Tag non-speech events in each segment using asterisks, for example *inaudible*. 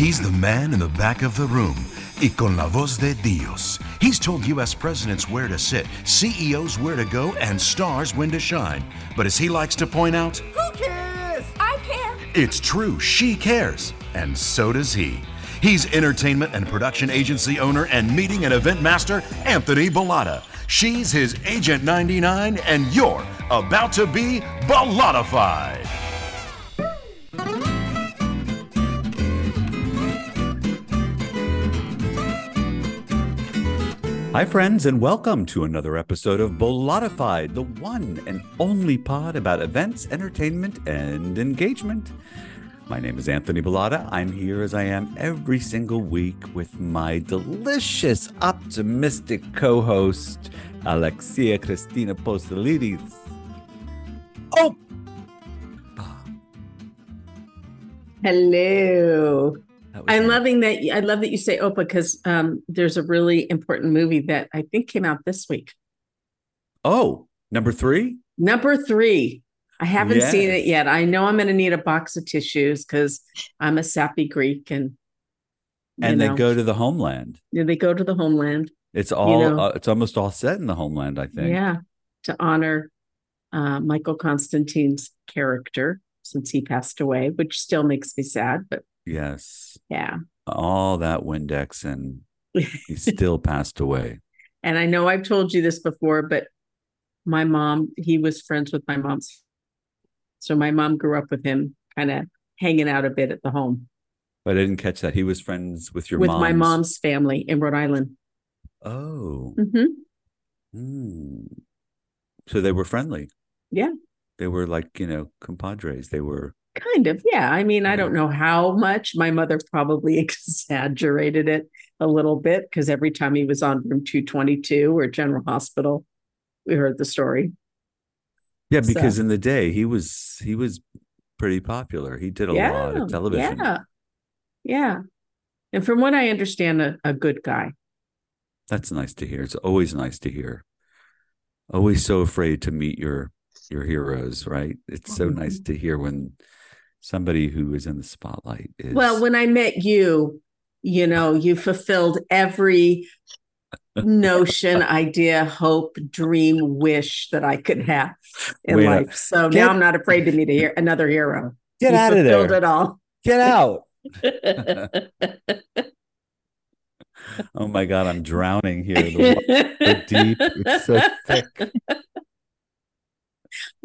He's the man in the back of the room. Y con la voz de Dios. He's told U.S. presidents where to sit, CEOs where to go, and stars when to shine. But as he likes to point out, Who cares? I care. it's true, she cares. And so does he. He's entertainment and production agency owner and meeting and event master, Anthony Bollotta. She's his Agent 99, and you're about to be Bellatified. Hi, friends, and welcome to another episode of Bolatified, the one and only pod about events, entertainment, and engagement. My name is Anthony Bollotta. I'm here as I am every single week with my delicious, optimistic co host, Alexia Christina Postelidis. Oh! Hello. I'm nice. loving that. I love that you say Opa because um, there's a really important movie that I think came out this week. Oh, number three? Number three. I haven't seen it yet. I know I'm going to need a box of tissues because I'm a sappy Greek and And they know, go to the homeland. yeah, they go to the homeland. It's all, know. uh, it's almost all set in the homeland, I think. Yeah, to honor uh, Michael Constantine's character since he passed away, which still makes me sad. But Yes. yeah, all that Windex and *laughs* he still passed away. And I know I've told you this before, but my mom, he was friends with my mom's. So my mom grew up with him, kind of hanging out a bit at the home But I didn't catch that. He was friends with your with mom's. my mom's family in Rhode Island. Oh. hmm Hmm. So they were friendly. Yeah. They were like, you know, compadres. They were Kind of. Yeah. I mean, I don't know how much. My mother probably *laughs* exaggerated it a little bit because every time he was on room 222 or General Hospital, we heard the story. Yeah, So- because in the day he was he was pretty popular. He did a lot of television. Yeah. Yeah. And from what I understand, a, a good guy. That's nice to hear. It's always nice to hear. Always so afraid to meet your your heroes, right? It's so nice Mm-hmm. to hear when somebody who is in the spotlight is Well, when I met you, you know, you fulfilled every notion, *laughs* idea, hope, dream, wish that I could mm-hmm. have in Wait life. So Get- now I'm not afraid to meet a hero, another hero. get You out of there. it all. Get out. *laughs* Oh my God, I'm drowning here. The water deep. It's so thick. *laughs*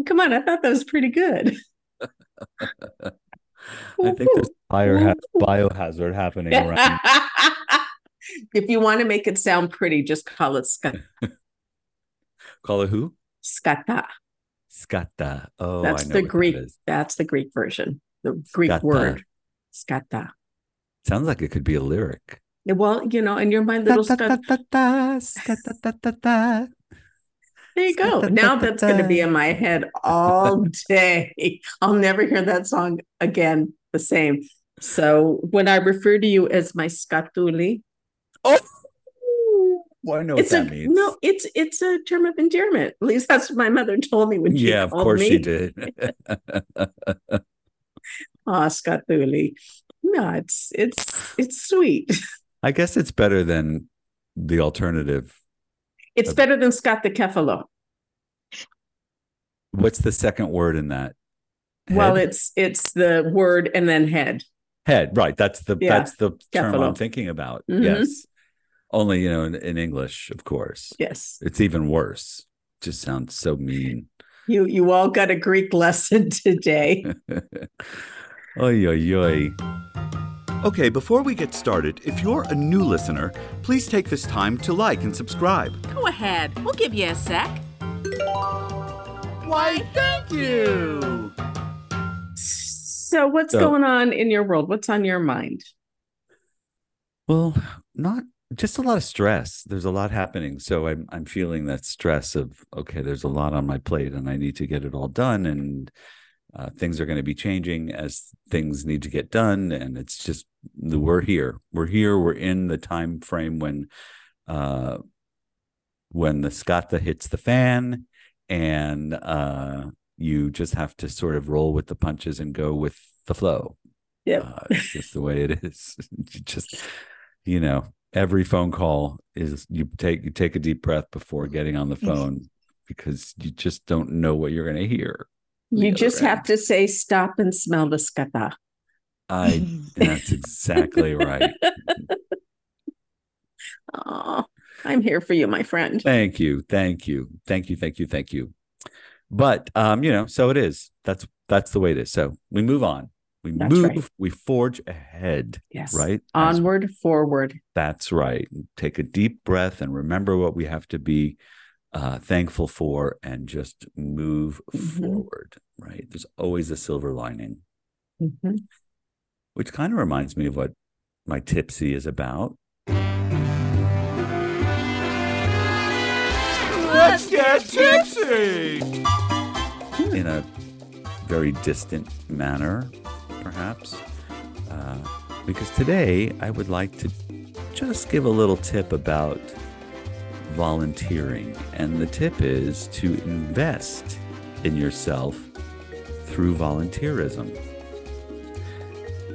Come on, I thought that was pretty good. *laughs* I think there's *laughs* biohazard happening around. *laughs* if you want to make it sound pretty, just call it scat- Call it who? scata. Skata. Oh, That's I know the that Greek. That's the Greek version. The Greek Scata. word. Scata. Sounds like it could be a lyric. Well, you know, and you're my little scat. There you go. Now that's going to be in my head all *laughs* day. I'll never hear that song again the same. So when I refer to you as my skatuli, Oh, well, I know what it's a that means. no, it's it's a term of endearment. At least that's what my mother *laughs* told me when she yeah, of course me. she did. *laughs* Ah, skatuli. No, it's it's it's sweet. I guess it's better than the alternative. It's Okay. better than Scott the kefalo. What's the second word in that? Well, it's it's the word and then head. head right that's the Yeah, that's the term i'm thinking about Mhm. yes only you know in, in english of course Yes. it's even worse just sounds so mean You you all got a Greek lesson *laughs* today. *laughs* oy, oy, oy. Okay, before we get started, if you're a new listener, please take this time to like and subscribe. Go ahead. We'll give you a sec. Why, thank you! So what's So- going on in your world? What's on your mind? well not just a lot of stress there's a lot happening so i'm i'm feeling that stress of okay there's a lot on my plate and i need to get it all done and uh, things are going to be changing as things need to get done and it's just we're here we're here we're in the time frame when uh when the scotta hits the fan and uh you just have to sort of roll with the punches and go with the flow yeah Uh, it's just the way it is. *laughs* you just, you know, every phone call is you take you take a deep breath before getting on the phone because you just don't know what you're going to hear. You just have to say stop and smell the skata. I that's exactly right. *laughs* Oh, I'm here for you, my friend. Thank you. Thank you. Thank you. Thank you. Thank you. But um, you know, so it is. That's that's the way it is. So we move on. We That's move, right. we forge ahead. Yes. Right? Onward, forward. That's right. Take a deep breath and remember what we have to be uh, thankful for and just move Mhm. forward. Right. There's always a silver lining, Mhm. which kind of reminds me of what my tipsy is about. Let's get tipsy! in a very distant manner, perhaps. Uh, because today I would like to just give a little tip about volunteering. And the tip is to invest in yourself through volunteerism.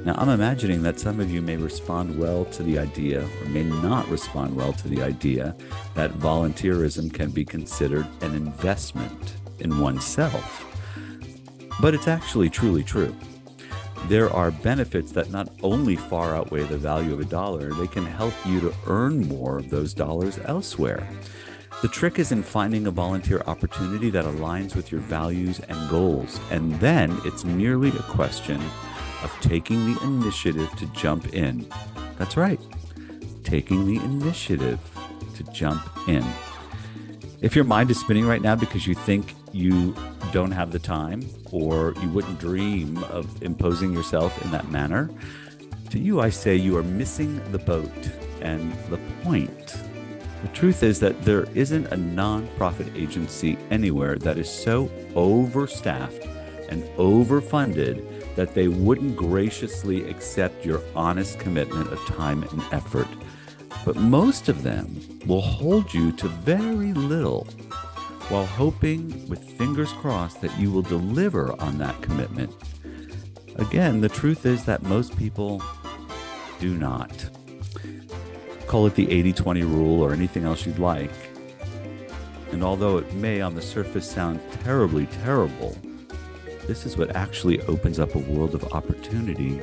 Now, I'm imagining that some of you may respond well to the idea or may not respond well to the idea that volunteerism can be considered an investment in oneself. But it's actually truly true. There are benefits that not only far outweigh the value of a dollar, they can help you to earn more of those dollars elsewhere. The trick is in finding a volunteer opportunity that aligns with your values and goals, and then it's merely a question of taking the initiative to jump in. That's right, taking the initiative to jump in. If your mind is spinning right now because you think you don't have the time or you wouldn't dream of imposing yourself in that manner, to you I say you are missing the boat and the point. The truth is that there isn't a nonprofit agency anywhere that is so overstaffed and overfunded that they wouldn't graciously accept your honest commitment of time and effort. But most of them will hold you to very little while hoping with fingers crossed that you will deliver on that commitment. Again, the truth is that most people do not. Call it the 80 20 rule or anything else you'd like. And although it may on the surface sound terribly terrible, this is what actually opens up a world of opportunity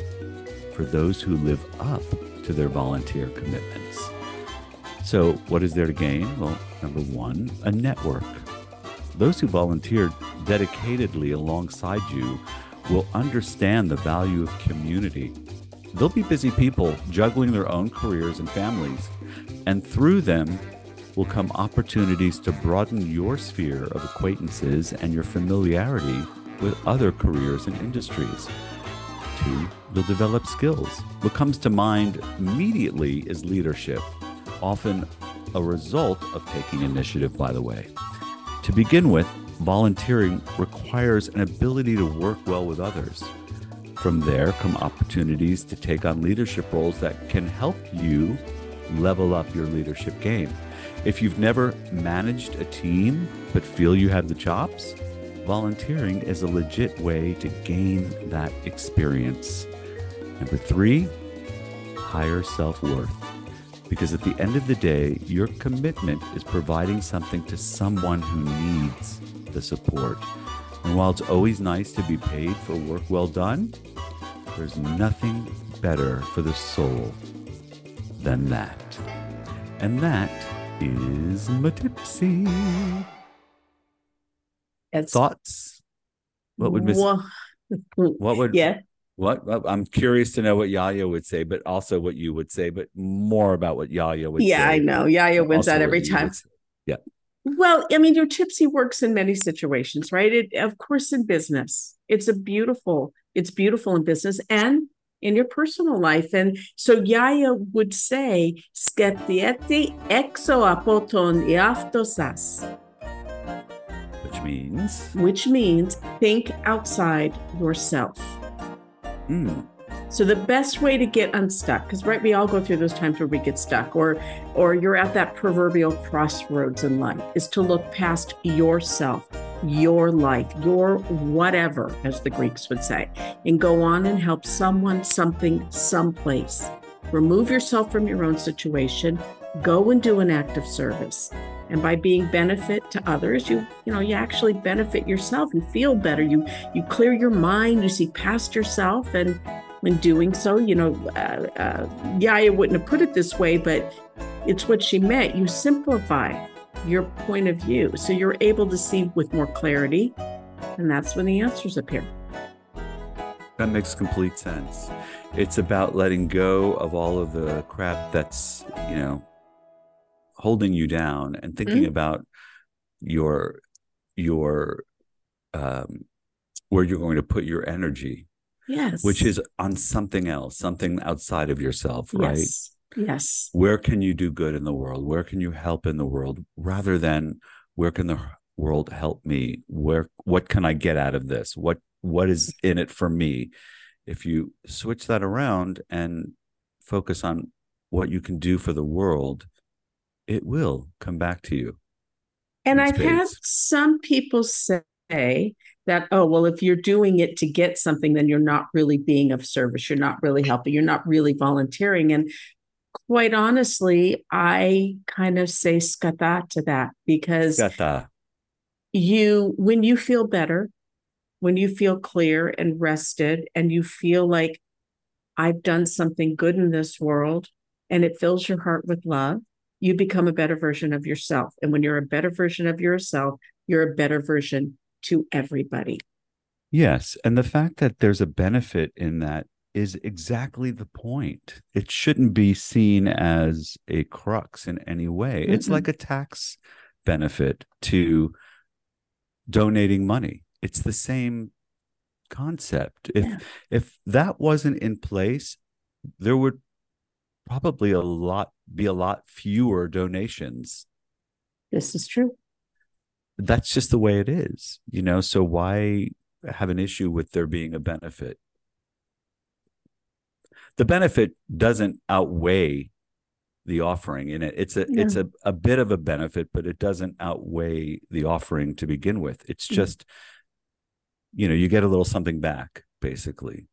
for those who live up to their volunteer commitments. So, what is there to gain? Well, number one, a network. Those who volunteer dedicatedly alongside you will understand the value of community. They'll be busy people juggling their own careers and families, and through them will come opportunities to broaden your sphere of acquaintances and your familiarity with other careers and industries. Two, you'll develop skills. What comes to mind immediately is leadership, often a result of taking initiative, by the way. To begin with, volunteering requires an ability to work well with others. From there come opportunities to take on leadership roles that can help you level up your leadership game. If you've never managed a team but feel you have the chops, volunteering is a legit way to gain that experience. Number three, higher self worth. Because at the end of the day, your commitment is providing something to someone who needs the support. And while it's always nice to be paid for work well done, there's nothing better for the soul than that. And that is my tipsy. It's Thoughts? What would Miss what would *laughs* yeah. What, I'm curious to know what Yaya would say, but also what you would say, but more about what Yaya would say. Yeah, I know. Yaya wins that every time. Yeah. Well, I mean, your tipsy works in many situations, right? It, of course, in business, it's a beautiful, it's beautiful in business and in your personal life. And so Yaya would say, "Sketieti exo apoton iaftosas," Which means which means think outside yourself. Mm, So the best way to get unstuck, because right, we all go through those times where we get stuck, or or you're at that proverbial crossroads in life, is to look past yourself. your life, your whatever, as the Greeks would say, and go on and help someone, something, someplace. Remove yourself from your own situation, go and do an act of service. And by being benefit to others, you you know you actually benefit yourself and feel better. You you clear your mind, you see past yourself, and in doing so, you know, uh, uh, Yaya wouldn't have put it this way, but it's what she meant. You simplify your point of view. So you're able to see with more clarity. And that's when the answers appear. That makes complete sense. It's about letting go of all of the crap that's, you know, holding you down and thinking mm-hmm. about your your um where you're going to put your energy. Yes. Which is on something else, something outside of yourself, right? Yes. Yes. Where can you do good in the world? Where can you help in the world rather than where can the world help me? Where what can I get out of this? What what is in it for me? If you switch that around and focus on what you can do for the world, it will come back to you. And I've had some people say that, oh, well, if you're doing it to get something, then you're not really being of service. You're not really helping. You're not really volunteering. And quite honestly, I kind of say skata to that because skata. you, when you feel better, when you feel clear and rested, and you feel like I've done something good in this world and it fills your heart with love, you become a better version of yourself. And when you're a better version of yourself, you're a better version to everybody. Yes. And the fact that there's a benefit in that is exactly the point. It shouldn't be seen as a crux in any way. Mm-hmm. It's like a tax benefit to donating money. It's the same concept. If yeah. if that wasn't in place, there would probably a lot be a lot fewer donations. This is true. That's just the way it is, you know. So why have an issue with there being a benefit? the benefit doesn't outweigh the offering in it. It's a yeah. it's a, a bit of a benefit, but it doesn't outweigh the offering to begin with. It's mm-hmm. just, mm-hmm. you know, you get a little something back, basically.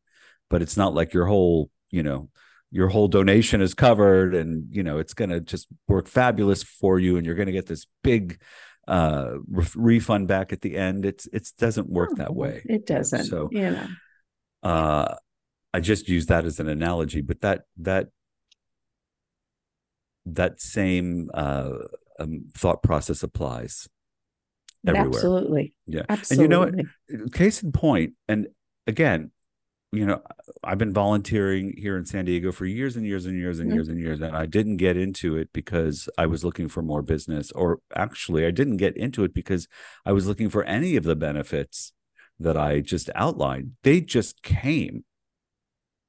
But it's not like your whole, you know, your whole donation is covered and you know it's going to just work fabulous for you and you're going to get this big uh re- refund back at the end it's it doesn't work that way it doesn't so you know uh I just use that as an analogy, but that that that same uh, um, thought process applies everywhere. Absolutely. Yeah. Absolutely. And you know what? Case in point, and again, you know, I've been volunteering here in San Diego for years and years and years and mm-hmm. years and years, and I didn't get into it because I was looking for more business, or actually, I didn't get into it because I was looking for any of the benefits that I just outlined. They just came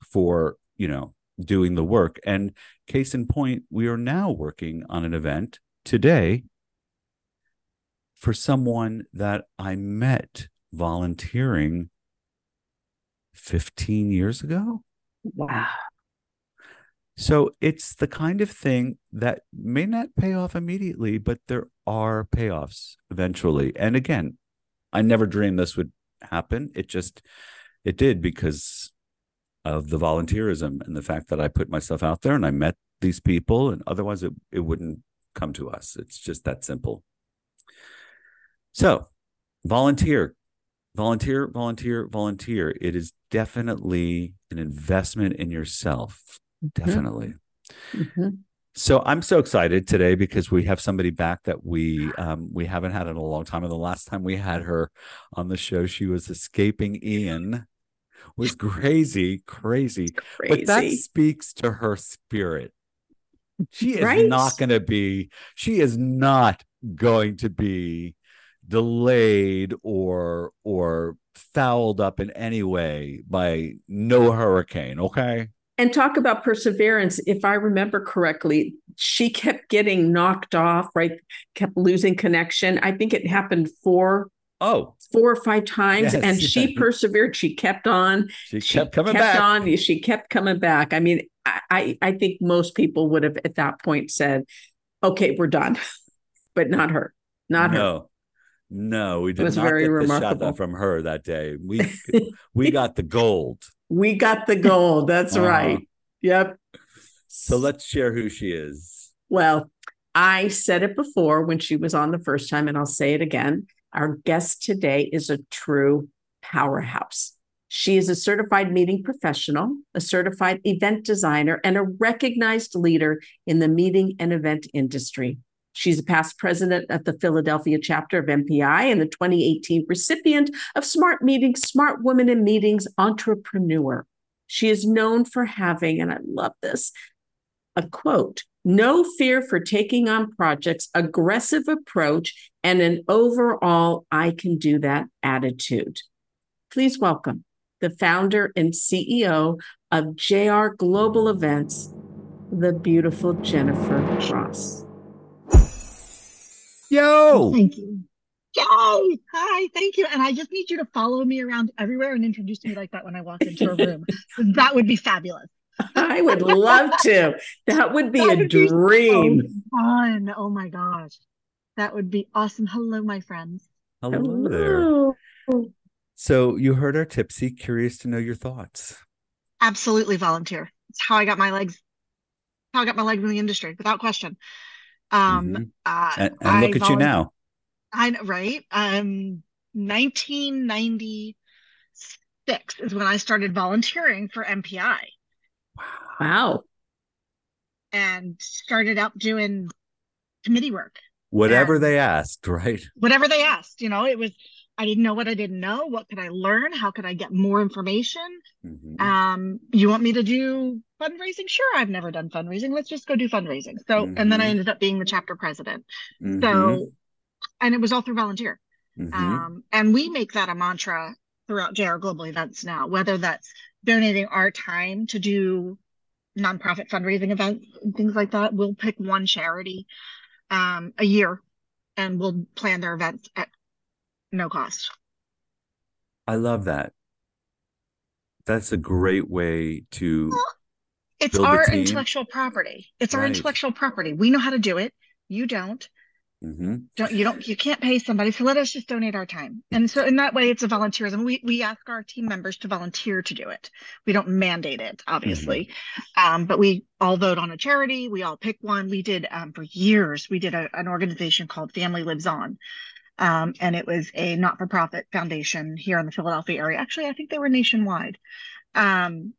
for you know doing the work and case in point we are now working on an event today for someone that i met volunteering 15 years ago? Wow. So it's the kind of thing that may not pay off immediately but there are payoffs eventually. And again i never dreamed this would happen. It just it did because of the volunteerism and the fact that I put myself out there and I met these people, and otherwise it, it wouldn't come to us. It's just that simple. So, volunteer, volunteer, volunteer, volunteer. It is definitely an investment in yourself. Mm-hmm. Definitely. Mm-hmm. So I'm so excited today because we have somebody back that we um, we haven't had in a long time. And the last time we had her on the show, she was escaping Ian was crazy, crazy. crazy. But that speaks to her spirit. She is right? not going to be, she is not going to be delayed or or fouled up in any way by no hurricane, okay? And talk about perseverance. If I remember correctly, she kept getting knocked off, right? Kept losing connection. I think it happened four Oh, four or five times, yes, and she persevered. She kept on. She, she kept coming kept back. On. She kept coming back. I mean, I I think most people would have at that point said, "Okay, we're done," *laughs* but not her. Not no. her. No, we did not very get the remarkable. shot from her that day. We *laughs* we got the gold. We got the gold. That's Uh-huh. right. Yep. So let's share who she is. Well, I said it before when she was on the first time, and I'll say it again. Our guest today is a true powerhouse. She is a certified meeting professional, a certified event designer, and a recognized leader in the meeting and event industry. She's a past president of the Philadelphia chapter of MPI and the 2018 recipient of Smart Meetings, Smart Women in Meetings Entrepreneur. She is known for having, and I love this, a quote no fear for taking on projects, aggressive approach, and an overall I can do that attitude. Please welcome the founder and CEO of JR Global Events, the beautiful Jennafer Ross. Yo, Thank you. Yay! Hi, thank you. And I just need you to follow me around everywhere and introduce me like that when I walk into a room. *laughs* that would be fabulous. I would love to. That would be That a would be so dream. fun. Oh my gosh. That would be awesome. Hello, my friends. hello there. Hello. So you heard our tipsy. Curious to know your thoughts. Absolutely volunteer. It's how I got my legs, how I got my legs in the industry, without question. Um, Mhm. uh, And, and look I at you now. I know, right? Um, 1996 is when I started volunteering for MPI. Wow. and started out doing committee work, Whatever and- they asked, right? whatever they asked. You know, it was, I didn't know what I didn't know. What could I learn? How could I get more information? Mhm. Um, you want me to do fundraising? Sure, I've never done fundraising. Let's just go do fundraising. So, and then I Mhm. ended up being the chapter president. Mhm. So, and it was all through volunteer. Mhm. Um, and we make that a mantra throughout JR Global events now, whether that's donating our time to do nonprofit fundraising events and things like that. We'll pick one charity um, a year and we'll plan their events at no cost. I love that. That's a great way to. It's Build a our intellectual property. It's our intellectual property. We know how to do it. You don't. Mhm. don't you don't you can't pay somebody so let us just donate our time and so in that way it's a volunteerism we we ask our team members to volunteer to do it we don't mandate it obviously um, but we all vote on a charity we all pick one we did um, for years we did a, an organization called family lives on um, and it was a not-for-profit foundation here in the philadelphia area. Actually i think they were nationwide. Um,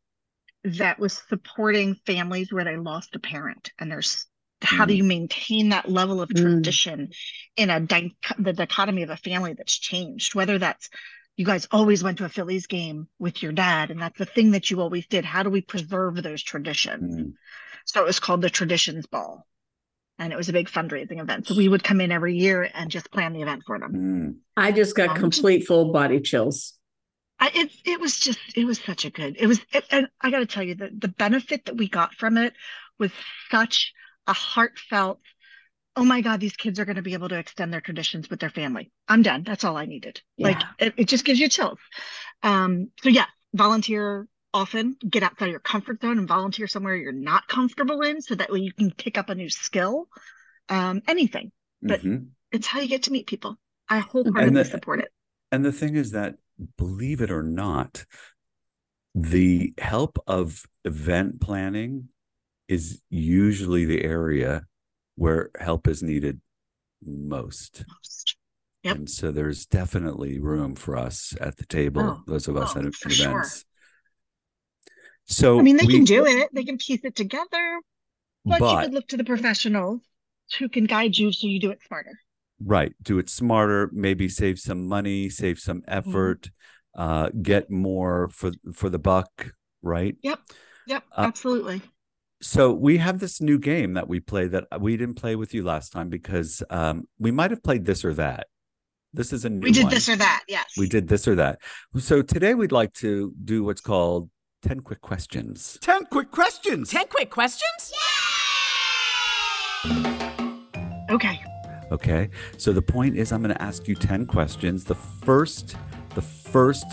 that was supporting families where they lost a parent. And there's how do Mm. you maintain that level of Mm. tradition in a di- the dichotomy of a family that's changed? Whether that's you guys always went to a phillies game with your dad and that's the thing that you always did. How do we preserve those traditions? Mm. so it was called the traditions ball and it was a big fundraising event. So we would come in every year and just plan the event for them. Mm. I just got Um, complete full body chills. I, it it was just it was such a good it was it, and I got to tell you the the benefit that we got from it was such a heartfelt oh my god these kids are going to be able to extend their traditions with their family. I'm done. That's all I needed. Like it, it just gives you chills. Um so yeah volunteer often get outside of your comfort zone and volunteer somewhere you're not comfortable in so that way you can pick up a new skill um anything But- Mhm. it's how you get to meet people I wholeheartedly the- support it And the thing is that, believe it or not, the help of event planning is usually the area where help is needed most. Yep. And so there's definitely room for us at the table, Oh, those of us oh, at, events. sure. So I mean, they we- can do it. They can piece it together, but, you but could look to the professionals who can guide you so you do it smarter. Right. Do it smarter, maybe save some money, save some Mm-hmm. effort, uh, get more for for the buck, right? Yep, Uh, absolutely. So we have this new game that we play that we didn't play with you last time because um, we might have played this or that. This is a new We did one. this or that. Yes. we did this or that. So today we'd like to do what's called 10 quick questions. 10 quick questions. Ten quick questions? Okay. Okay. So the point is I'm going to ask you 10 questions. The first the first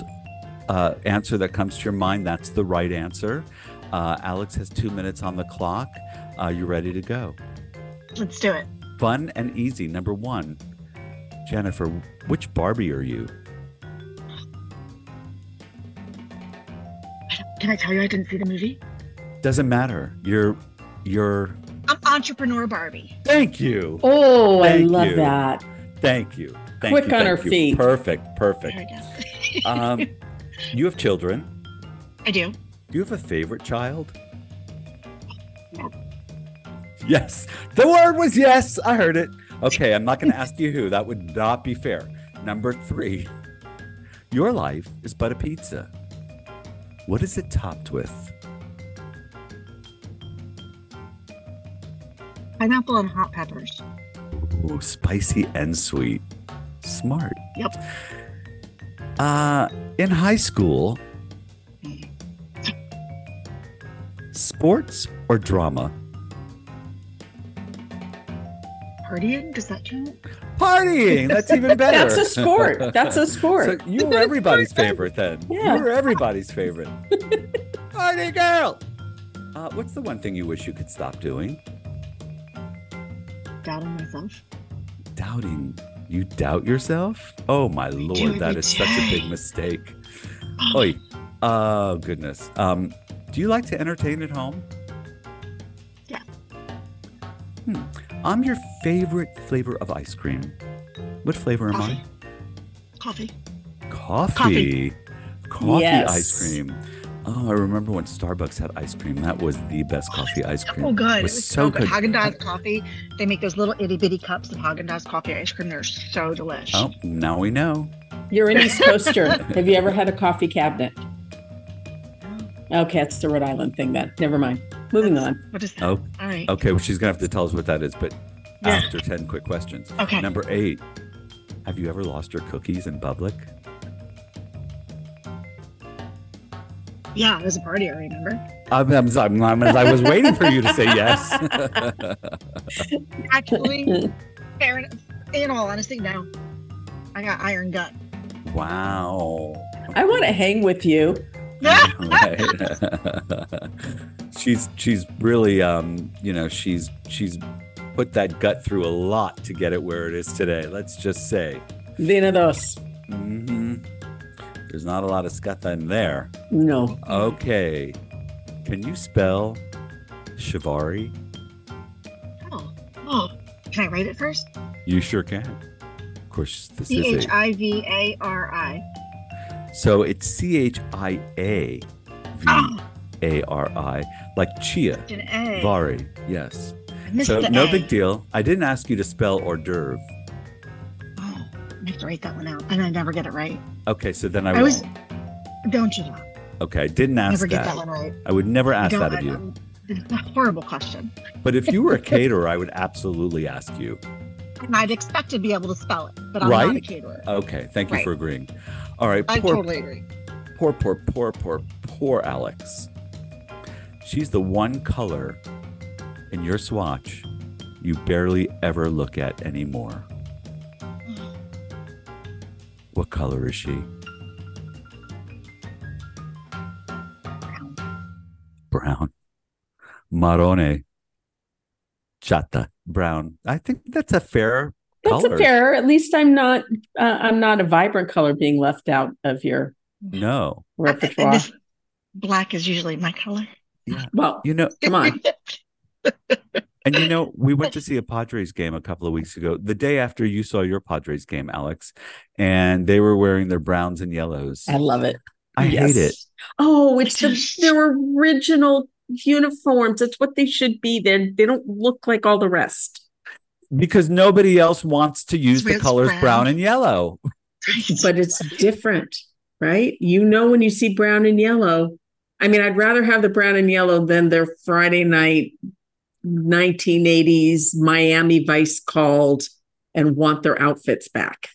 uh, answer that comes to your mind, that's the right answer. Uh, Alex has two minutes on the clock. Uh, you ready to go? Let's do it. Fun and easy. Number one, Jennafer, which Barbie are you? Can I tell you I didn't see the movie? Doesn't matter. You're you're I'm entrepreneur Barbie. Thank you. Oh, I love you. that. Thank you. Thank Quick you, on thank her you. feet. Perfect. Perfect. we go. *laughs* Um, you have children. I do. Do you have a favorite child? No. Yes. The word was yes. I heard it. Okay, I'm not going to ask you who. That would not be fair. Number three. Your life is but a pizza. What is it topped with? Pineapple and hot peppers. Ooh, spicy and sweet. Smart. Yep. Uh, in high school, sports or drama? Partying? Does that count? Partying. That's even *laughs* better. That's a sport. That's a *laughs* sport. So you were everybody's favorite then. Yeah. You were everybody's favorite. *laughs* Party girl. Uh, what's the one thing you wish you could stop doing? Doubting myself. Doubting. You doubt yourself? Oh my lord, every that is such a big mistake. Oi. Oh goodness. Um, do you like to entertain at home? Yeah. Hmm. I'm your favorite flavor of ice cream. What flavor am I? Coffee. Coffee. Coffee. Coffee Yes. ice cream. Oh, I remember when Starbucks had ice cream. That was the best oh, coffee ice cream. Oh, good. It was, was so good. Haagen Dazs coffee. They make those little itty bitty cups of Haagen Dazs coffee ice cream. They're so delicious. Oh, now we know. You're an East Coaster. *laughs* Have you ever had a coffee cabinet? Okay, it's the Rhode Island thing then. Never mind. Moving on. What is that? Oh, All right. okay. Well, she's gonna have to tell us what that is, but Yeah. after ten quick questions. Okay. Number eight. Have you ever lost your cookies in public? Yeah, it was a party. I remember. I'm, I'm, I'm, I'm- I was waiting for you to say yes. *laughs* Actually, fair enough. In all honesty, no. I got iron gut. wow. I want to hang with you. Right. *laughs* she's she's really um you know she's she's put that gut through a lot to get it where it is today. Let's just say. Vina dos. Mm-hmm. There's not a lot of scata in there. No. Okay. Can you spell Chiavari? Oh, oh. Can I write it first? You sure can. Of course, this C is H a. I V A R I. So it's C H I A V A R I, like Chia. Vari, yes. So no A. big deal. I didn't ask you to spell hors d'oeuvre. Oh, I have to write that one out, and I never get it right. Okay, so then I, I was. Don't you know? Okay, I didn't ask Never get that. that one right. I would never ask that of you. Um, I'm- It's a horrible question. But if you were a *laughs* caterer, I would absolutely ask you. And I'd expect to be able to spell it, but I'm not a Right? caterer. Okay, thank you Right. for agreeing. All right, I poor, totally agree. poor, poor, poor, poor, poor Alex. She's the one color in your swatch you barely ever look at anymore. What color is she? Brown. Marrone. Chata. Brown. I think that's a fair That's color. a fair. At least I'm not. Uh, I'm not a vibrant color being left out of your No. repertoire. This black is usually my color. Yeah. well, You know, come on. *laughs* and you know, we went to see a Padres game a couple of weeks ago, the day after you saw your Padres game, Alex, and they were wearing their browns and yellows. I love it. I hate it. Oh, it's the their original uniforms. It's what they should be. They they don't look like all the rest. Because nobody else wants to use the colors brown. brown. and yellow. *laughs* But it's different, right? You know when you see brown and yellow. I mean, I'd rather have the brown and yellow than their Friday night 1980s Miami Vice called and want their outfits back.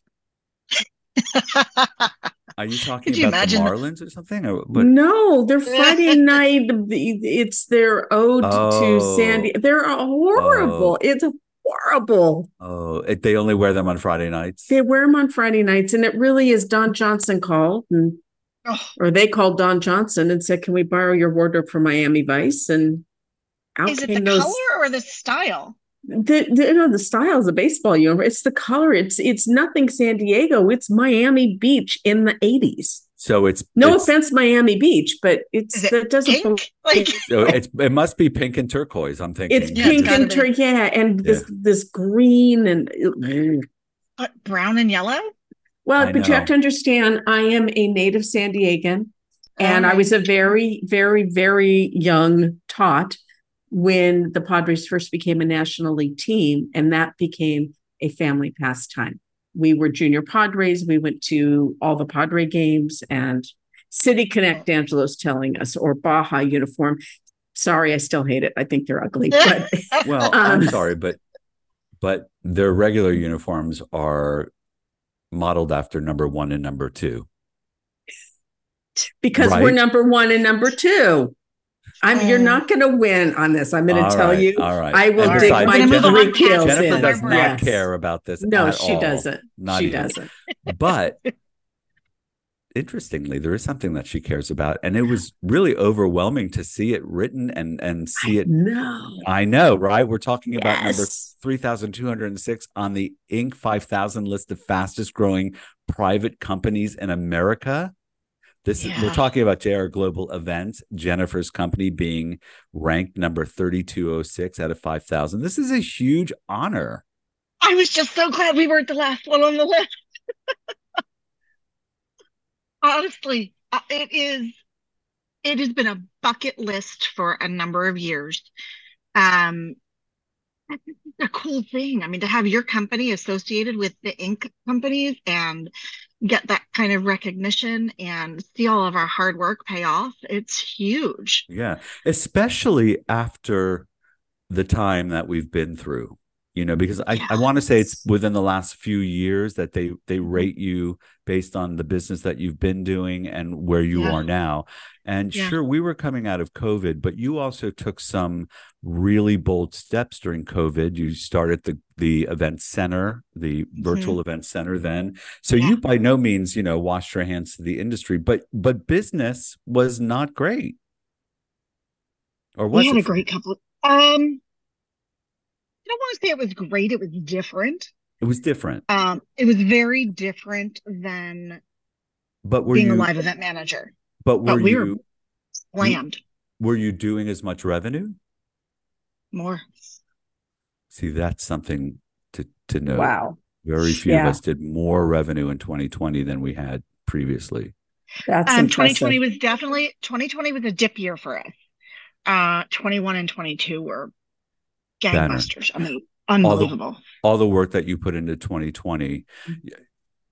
Are you talking Could you about the imagine- Marlins or something? Or, but no, their Friday *laughs* night, it's their ode Oh. to Sandy. They're oh. horrible. It's horrible. oh, it, they only wear them on Friday nights. They wear them on Friday nights, and it really is Don Johnson called, and, Oh, or they called Don Johnson and said, "Can we borrow your wardrobe from Miami Vice?" And out is it came the those. color or the style? the, the you know the style is a baseball uniform. It's the color. It's it's nothing San Diego. It's Miami Beach in the eighties. So it's No it's, offense, Miami Beach, but it's Is it that doesn't. pink? Like So it's it must be pink and turquoise. I'm thinking It's Yeah, pink gotta and turquoise, yeah, and this this green and what, brown and yellow? well, I but you have to understand, I am a native San Diegan, and I Oh. was a very, very, very young tot when the Padres first became a National League team, and that became a family pastime. We were junior Padres. We went to all the Padre games and City Connect. Angelo's telling us, or Baja uniform. Sorry, I still hate it. I think they're ugly, *laughs* but Well, *laughs* I'm Um, sorry, but but their regular uniforms are modeled after number one and number two. because we're number one and number two. I'm. You're Oh. not going to win on this. I'm going to tell right, you. all right. I will dig besides, my We're gonna move three kills Jennafer in. does not Yes. care about this. No, at she all. doesn't. Not she even. doesn't. But interestingly, there is something that she cares about, and it was really overwhelming to see it written and and see it. No. I know, right? We're talking about number three thousand two hundred and six on the Inc. five thousand list of fastest growing private companies in America. This is, we're talking about JR Global Events, Jennafer's company being ranked number 3206 out of 5,000. This is a huge honor. I was just so glad we weren't the last one on the list. *laughs* Honestly, uh, it is. It has been a bucket list for a number of years. Um, it's a cool thing. I mean, to have your company associated with the Inc. companies and get that kind of recognition and see all of our hard work pay off, it's huge. Yeah, especially after the time that we've been through. You know, because I, I want to say it's within the last few years that they they rate you based on the business that you've been doing and where you Yeah. are now. And Yeah. sure, we were coming out of COVID, but you also took some really bold steps during COVID. You started the the event center, the virtual event center then. So Yeah. you by no means, you know, washed your hands to the industry, but but business was not great. Or was we had it a great couple. Um, I don't want to say it was great. It was different. It was different. Um, it was very different than But were being you a live event manager. but were but we you were- Slammed were you doing as much revenue? more. See, that's something to to know. Wow. Very few Yeah. of us did more revenue in 2020 than we had previously. That's Um, 2020 was definitely 2020 was a dip year for us. Uh, 21 and 22 were Banner. gangbusters. I mean, unbelievable. All the work that you put into 2020, Mm-hmm.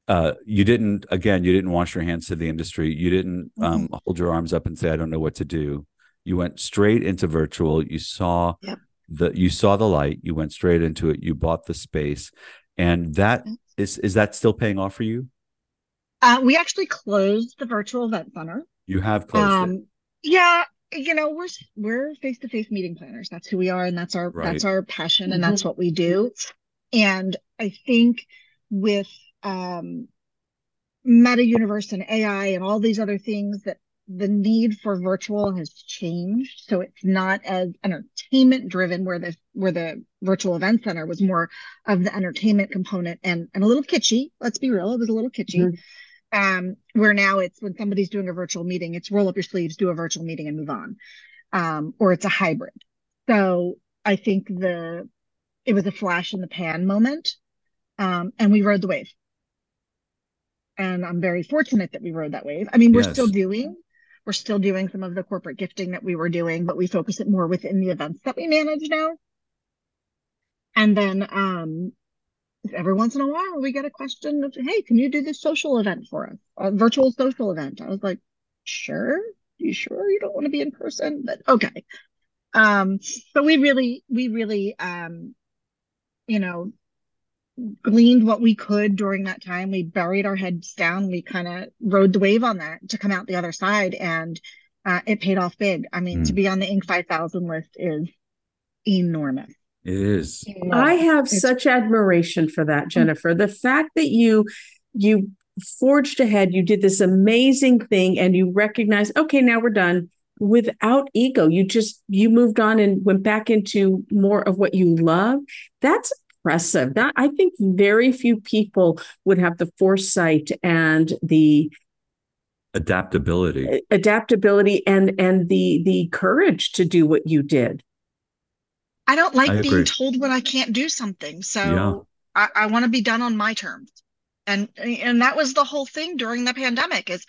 uh, you didn't again, you didn't wash your hands to the industry. You didn't Mm-hmm. um, hold your arms up and say, I don't know what to do. You went straight into virtual. You saw Yep. the you saw the light, you went straight into it, you bought the space. And that Yep. is is that still paying off for you? Uh, we actually closed the virtual event center. You have closed it. Um, yeah, you know, we're we're face-to-face meeting planners. That's who we are, and that's our Right. that's our passion, and Mhm. that's what we do. And I think with um, Meta Universe and AI and all these other things that the need for virtual has changed. So it's not as entertainment driven where the where the virtual event center was more of the entertainment component and and a little kitschy. Let's be real, it was a little kitschy. Mhm. Um, where now it's when somebody's doing a virtual meeting, it's roll up your sleeves, do a virtual meeting and move on. Um, or it's a hybrid. So I think the it was a flash in the pan moment. Um, and we rode the wave. And I'm very fortunate that we rode that wave. I mean, we're Yes. still doing, we're still doing some of the corporate gifting that we were doing, but we focus it more within the events that we manage now. And then, um, every once in a while we get a question of, Hey, can you do this social event for us? A virtual social event. I was like, sure. You sure you don't want to be in person? But okay. Um, but we really, we really, um, you know, gleaned what we could during that time. We buried our heads down. We kind of rode the wave on that to come out the other side, and uh, it paid off big. I mean, to Mm. be on the Inc. 5000 list is enormous. It is. I have It's- such admiration for that, mm. Jennafer. The fact that you you forged ahead, you did this amazing thing, and you recognized, okay, now we're done. without ego. You just you moved on and went back into more of what you love. That's impressive. That I think very few people would have the foresight and the adaptability adaptability and and the the courage to do what you did i don't like I being told when i can't do something. So yeah. i, I want to be done on my terms. And and that was the whole thing during the pandemic is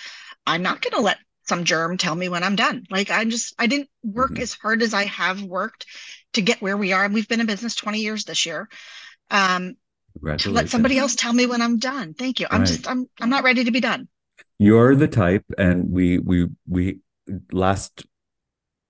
i'm not going to let some germ tell me when i'm done. Like I'm just i didn't work mm-hmm. as hard as i have worked to get where we are. And we've been in business 20 years this year um to let somebody else tell me when i'm done. Thank you. I'm right. just i'm i'm not ready to be done. You're the type and we we we last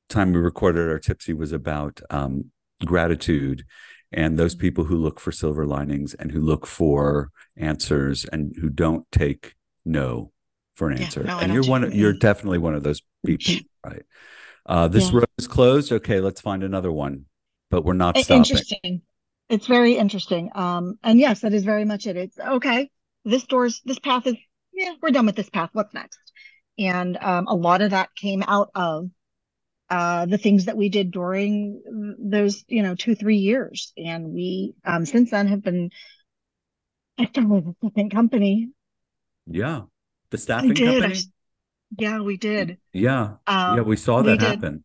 time we recorded our tipsy was about um, gratitude and those mm-hmm. people who look for silver linings and who look for answers and who don't take no for an yeah, answer no, and you're one Of, you're definitely one of those people *laughs* right uh, this yeah. road is closed okay let's find another one but we're not stopping. interesting it's very interesting um, and yes that is very much it it's okay this door's this path is yeah, we're done with this path. What's next? And um, a lot of that came out of uh, the things that we did during those, you know, two, three years. And we, um, since then, have been acting with a second company. Yeah. The staffing company? Yeah, we did. Yeah. Um, yeah, we saw that we happen.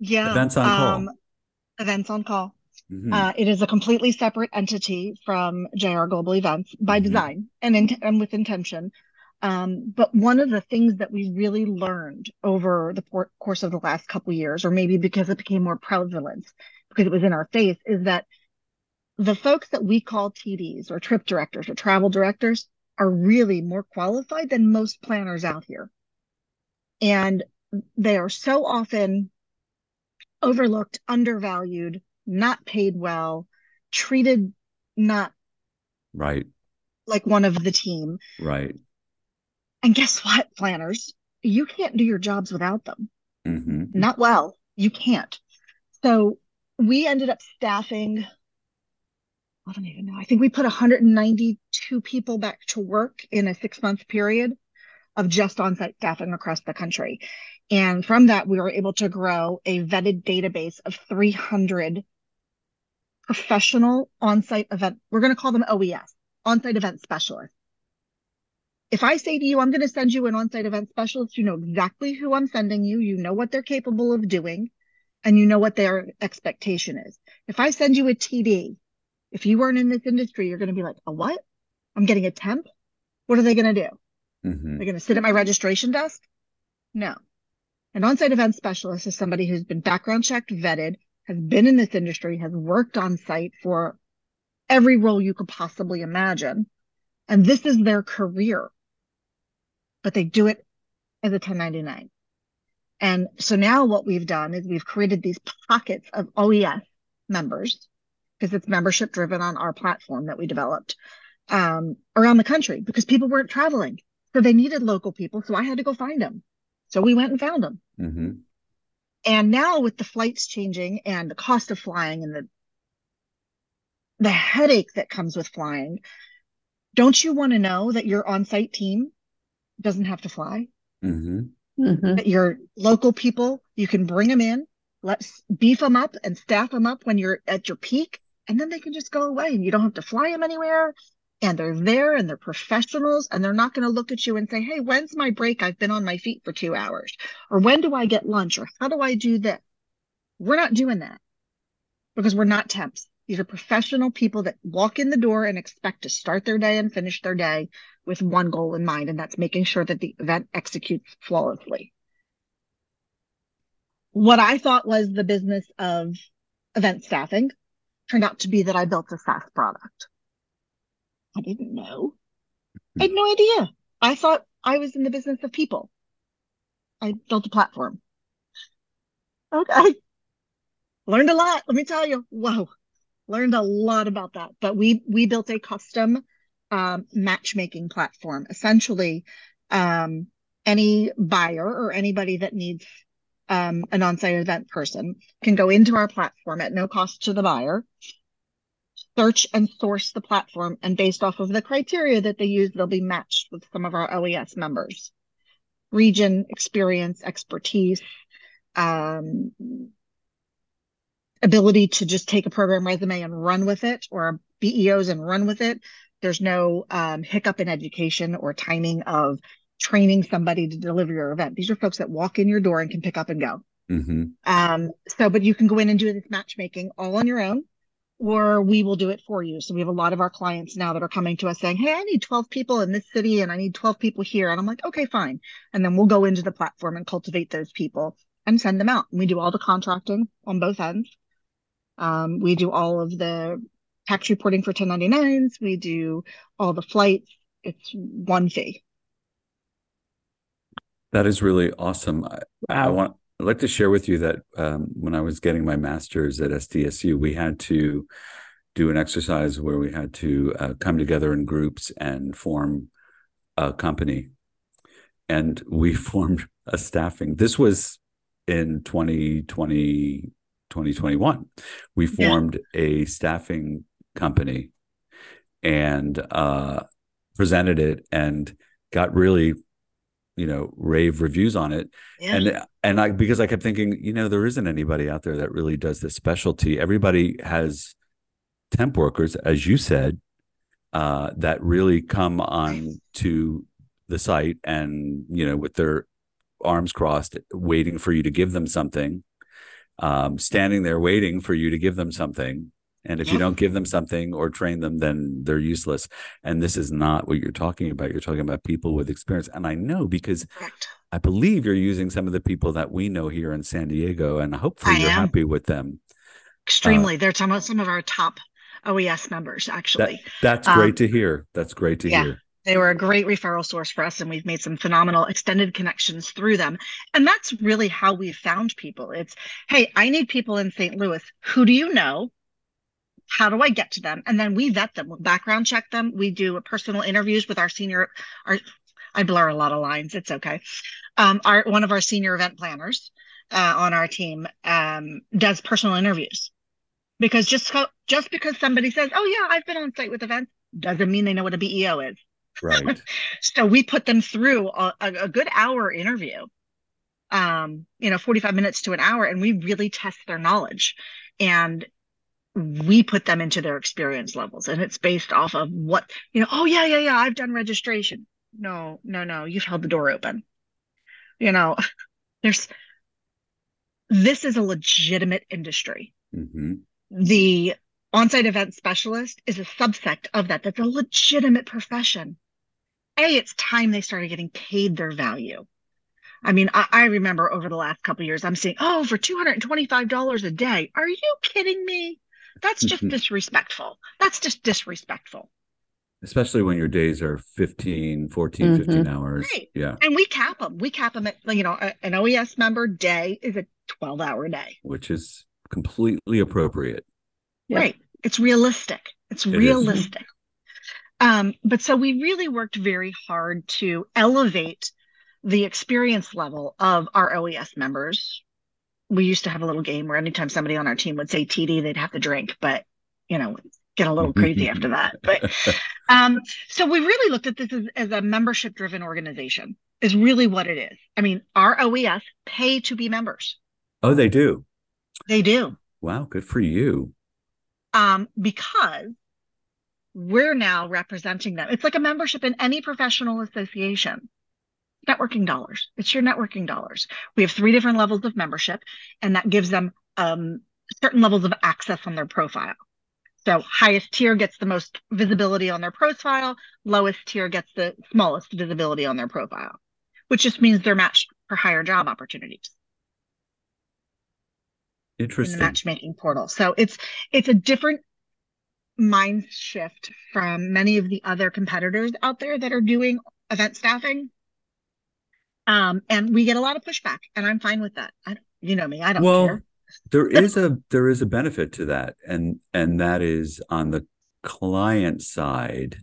Yeah. Events on call. Um, events on call. Mm-hmm. Uh, it is a completely separate entity from JR Global Events by mm-hmm. design and, in, and with intention. Um, but one of the things that we really learned over the por- course of the last couple years, or maybe because it became more prevalent, because it was in our face, is that the folks that we call TDs or trip directors or travel directors are really more qualified than most planners out here. And they are so often overlooked, undervalued, not paid well, treated not right like one of the team. Right. And guess what, planners? You can't do your jobs without them. Mm-hmm. Not well. You can't. So we ended up staffing, I don't even know. I think we put 192 people back to work in a six month period of just on site staffing across the country. And from that, we were able to grow a vetted database of 300 professional on site event. We're going to call them OES, on site event specialists if I say to you, I'm going to send you an on-site event specialist, you know exactly who I'm sending you. You know what they're capable of doing and you know what their expectation is. If I send you a TD, if you weren't in this industry, you're going to be like, a what? I'm getting a temp. What are they going to do? Mm-hmm. They're going to sit at my registration desk? No. An on-site event specialist is somebody who's been background checked, vetted, has been in this industry, has worked on site for every role you could possibly imagine. And this is their career but they do it as a 1099. And so now what we've done is we've created these pockets of OES members because it's membership driven on our platform that we developed um, around the country because people weren't traveling. So they needed local people. So I had to go find them. So we went and found them. Mm-hmm. And now with the flights changing and the cost of flying and the the headache that comes with flying, don't you want to know that your on-site team doesn't have to fly. Mm-hmm. Mm-hmm. Your local people, you can bring them in, let's beef them up and staff them up when you're at your peak, and then they can just go away and you don't have to fly them anywhere. And they're there and they're professionals and they're not going to look at you and say, Hey, when's my break? I've been on my feet for two hours. Or when do I get lunch? Or how do I do this? We're not doing that because we're not temps. These are professional people that walk in the door and expect to start their day and finish their day with one goal in mind, and that's making sure that the event executes flawlessly. What I thought was the business of event staffing turned out to be that I built a SaaS product. I didn't know. I had no idea. I thought I was in the business of people. I built a platform. Okay. *laughs* Learned a lot. Let me tell you. Whoa learned a lot about that. But we we built a custom um, matchmaking platform. Essentially, um, any buyer or anybody that needs um, an on-site event person can go into our platform at no cost to the buyer, search and source the platform, and based off of the criteria that they use, they'll be matched with some of our OES members. Region, experience, expertise, um, ability to just take a program resume and run with it or BEOs and run with it. There's no um, hiccup in education or timing of training somebody to deliver your event. These are folks that walk in your door and can pick up and go. Mm-hmm. Um, so, but you can go in and do this matchmaking all on your own, or we will do it for you. So we have a lot of our clients now that are coming to us saying, Hey, I need 12 people in this city and I need 12 people here. And I'm like, okay, fine. And then we'll go into the platform and cultivate those people and send them out. And we do all the contracting on both ends. Um, we do all of the tax reporting for 1099s. We do all the flights. It's one fee. That is really awesome. I, I want I'd like to share with you that um, when I was getting my master's at SDSU, we had to do an exercise where we had to uh, come together in groups and form a company. And we *laughs* formed a staffing. This was in 2020, 2021. We formed yeah. a staffing company and uh, presented it and got really you know rave reviews on it yeah. and and i because i kept thinking you know there isn't anybody out there that really does this specialty everybody has temp workers as you said uh, that really come on to the site and you know with their arms crossed waiting for you to give them something um, standing there waiting for you to give them something and if yeah. you don't give them something or train them, then they're useless. And this is not what you're talking about. You're talking about people with experience. And I know because Correct. I believe you're using some of the people that we know here in San Diego, and hopefully I you're am. happy with them. Extremely. Uh, They're some of, some of our top OES members, actually. That, that's um, great to hear. That's great to yeah. hear. They were a great referral source for us, and we've made some phenomenal extended connections through them. And that's really how we found people. It's, hey, I need people in St. Louis. Who do you know? how do I get to them? And then we vet them, we background check them. We do personal interviews with our senior, our, I blur a lot of lines. It's okay. Um, our, one of our senior event planners uh, on our team um, does personal interviews because just, just because somebody says, oh yeah, I've been on site with events doesn't mean they know what a BEO is. Right. *laughs* so we put them through a, a good hour interview um, you know, 45 minutes to an hour, and we really test their knowledge. And we put them into their experience levels and it's based off of what you know oh yeah yeah yeah i've done registration no no no you've held the door open you know *laughs* there's this is a legitimate industry mm-hmm. the on-site event specialist is a subsect of that that's a legitimate profession a it's time they started getting paid their value I mean, I, I remember over the last couple years, I'm seeing, oh, for $225 a day. Are you kidding me? That's just *laughs* disrespectful. That's just disrespectful. Especially when your days are 15, 14, mm-hmm. 15 hours. Right. Yeah. And we cap them. We cap them at, you know, an OES member day is a 12 hour day, which is completely appropriate. Right. It's realistic. It's it realistic. Um, but so we really worked very hard to elevate the experience level of our OES members we used to have a little game where anytime somebody on our team would say TD, they'd have to drink, but you know, get a little crazy after that. But *laughs* um, so we really looked at this as, as a membership driven organization, is really what it is. I mean, our OES pay to be members. Oh, they do. They do. Wow, good for you. Um, because we're now representing them. It's like a membership in any professional association networking dollars. It's your networking dollars. We have three different levels of membership, and that gives them um, certain levels of access on their profile. So highest tier gets the most visibility on their profile, lowest tier gets the smallest visibility on their profile, which just means they're matched for higher job opportunities. Interesting. In the matchmaking portal. So it's it's a different mind shift from many of the other competitors out there that are doing event staffing um, and we get a lot of pushback, and I'm fine with that. I, you know me, I don't well, care. there is a there is a benefit to that, and and that is on the client side,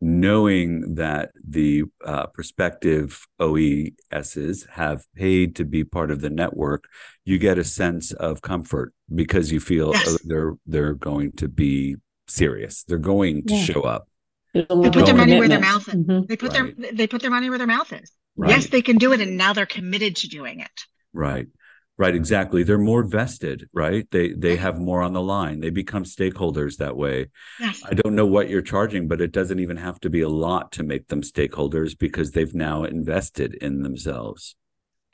knowing that the uh, prospective OESs have paid to be part of the network, you get a sense of comfort because you feel yes. they're they're going to be serious. They're going to yeah. show up. They put their money where their mouth is. Mm-hmm. They put right. their they put their money where their mouth is. Right. Yes, they can do it, and now they're committed to doing it. Right. Right, exactly. They're more vested, right? They they have more on the line. They become stakeholders that way. Yes. I don't know what you're charging, but it doesn't even have to be a lot to make them stakeholders because they've now invested in themselves.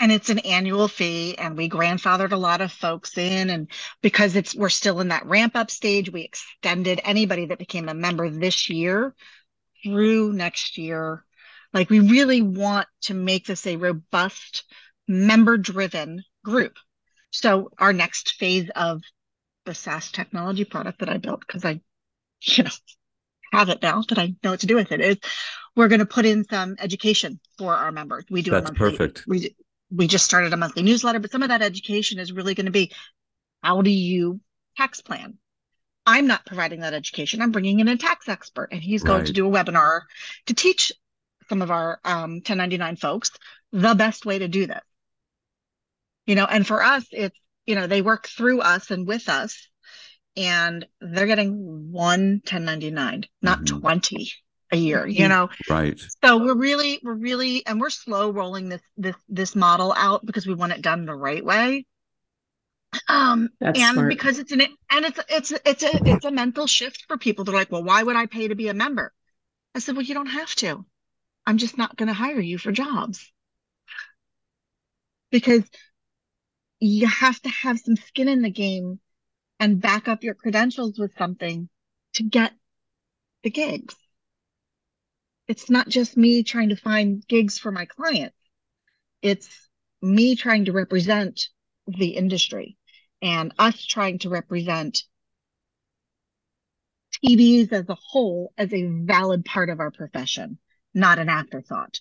And it's an annual fee, and we grandfathered a lot of folks in. And because it's we're still in that ramp up stage, we extended anybody that became a member this year through next year. Like we really want to make this a robust, member driven group. So our next phase of the SaaS technology product that I built, because I, you know, have it now that I know what to do with it, is we're going to put in some education for our members. We do That's perfect. We we just started a monthly newsletter, but some of that education is really going to be how do you tax plan? I'm not providing that education. I'm bringing in a tax expert, and he's going Right. to do a webinar to teach some of our um, 1099 folks the best way to do this you know and for us it's you know they work through us and with us and they're getting one 1099 not Mhm. 20 a year you know? Right. so we're really we're really and we're slow rolling this this this model out because we want it done the right way. Um That's and smart. because it's an and it's it's it's a it's a mental shift for people. They're like well why would i pay to be a member? I said well you don't have to. I'm just not going to hire you for jobs. Because you have to have some skin in the game and back up your credentials with something to get the gigs. It's not just me trying to find gigs for my clients. It's me trying to represent the industry and us trying to represent TDs as a whole as a valid part of our profession, not an afterthought.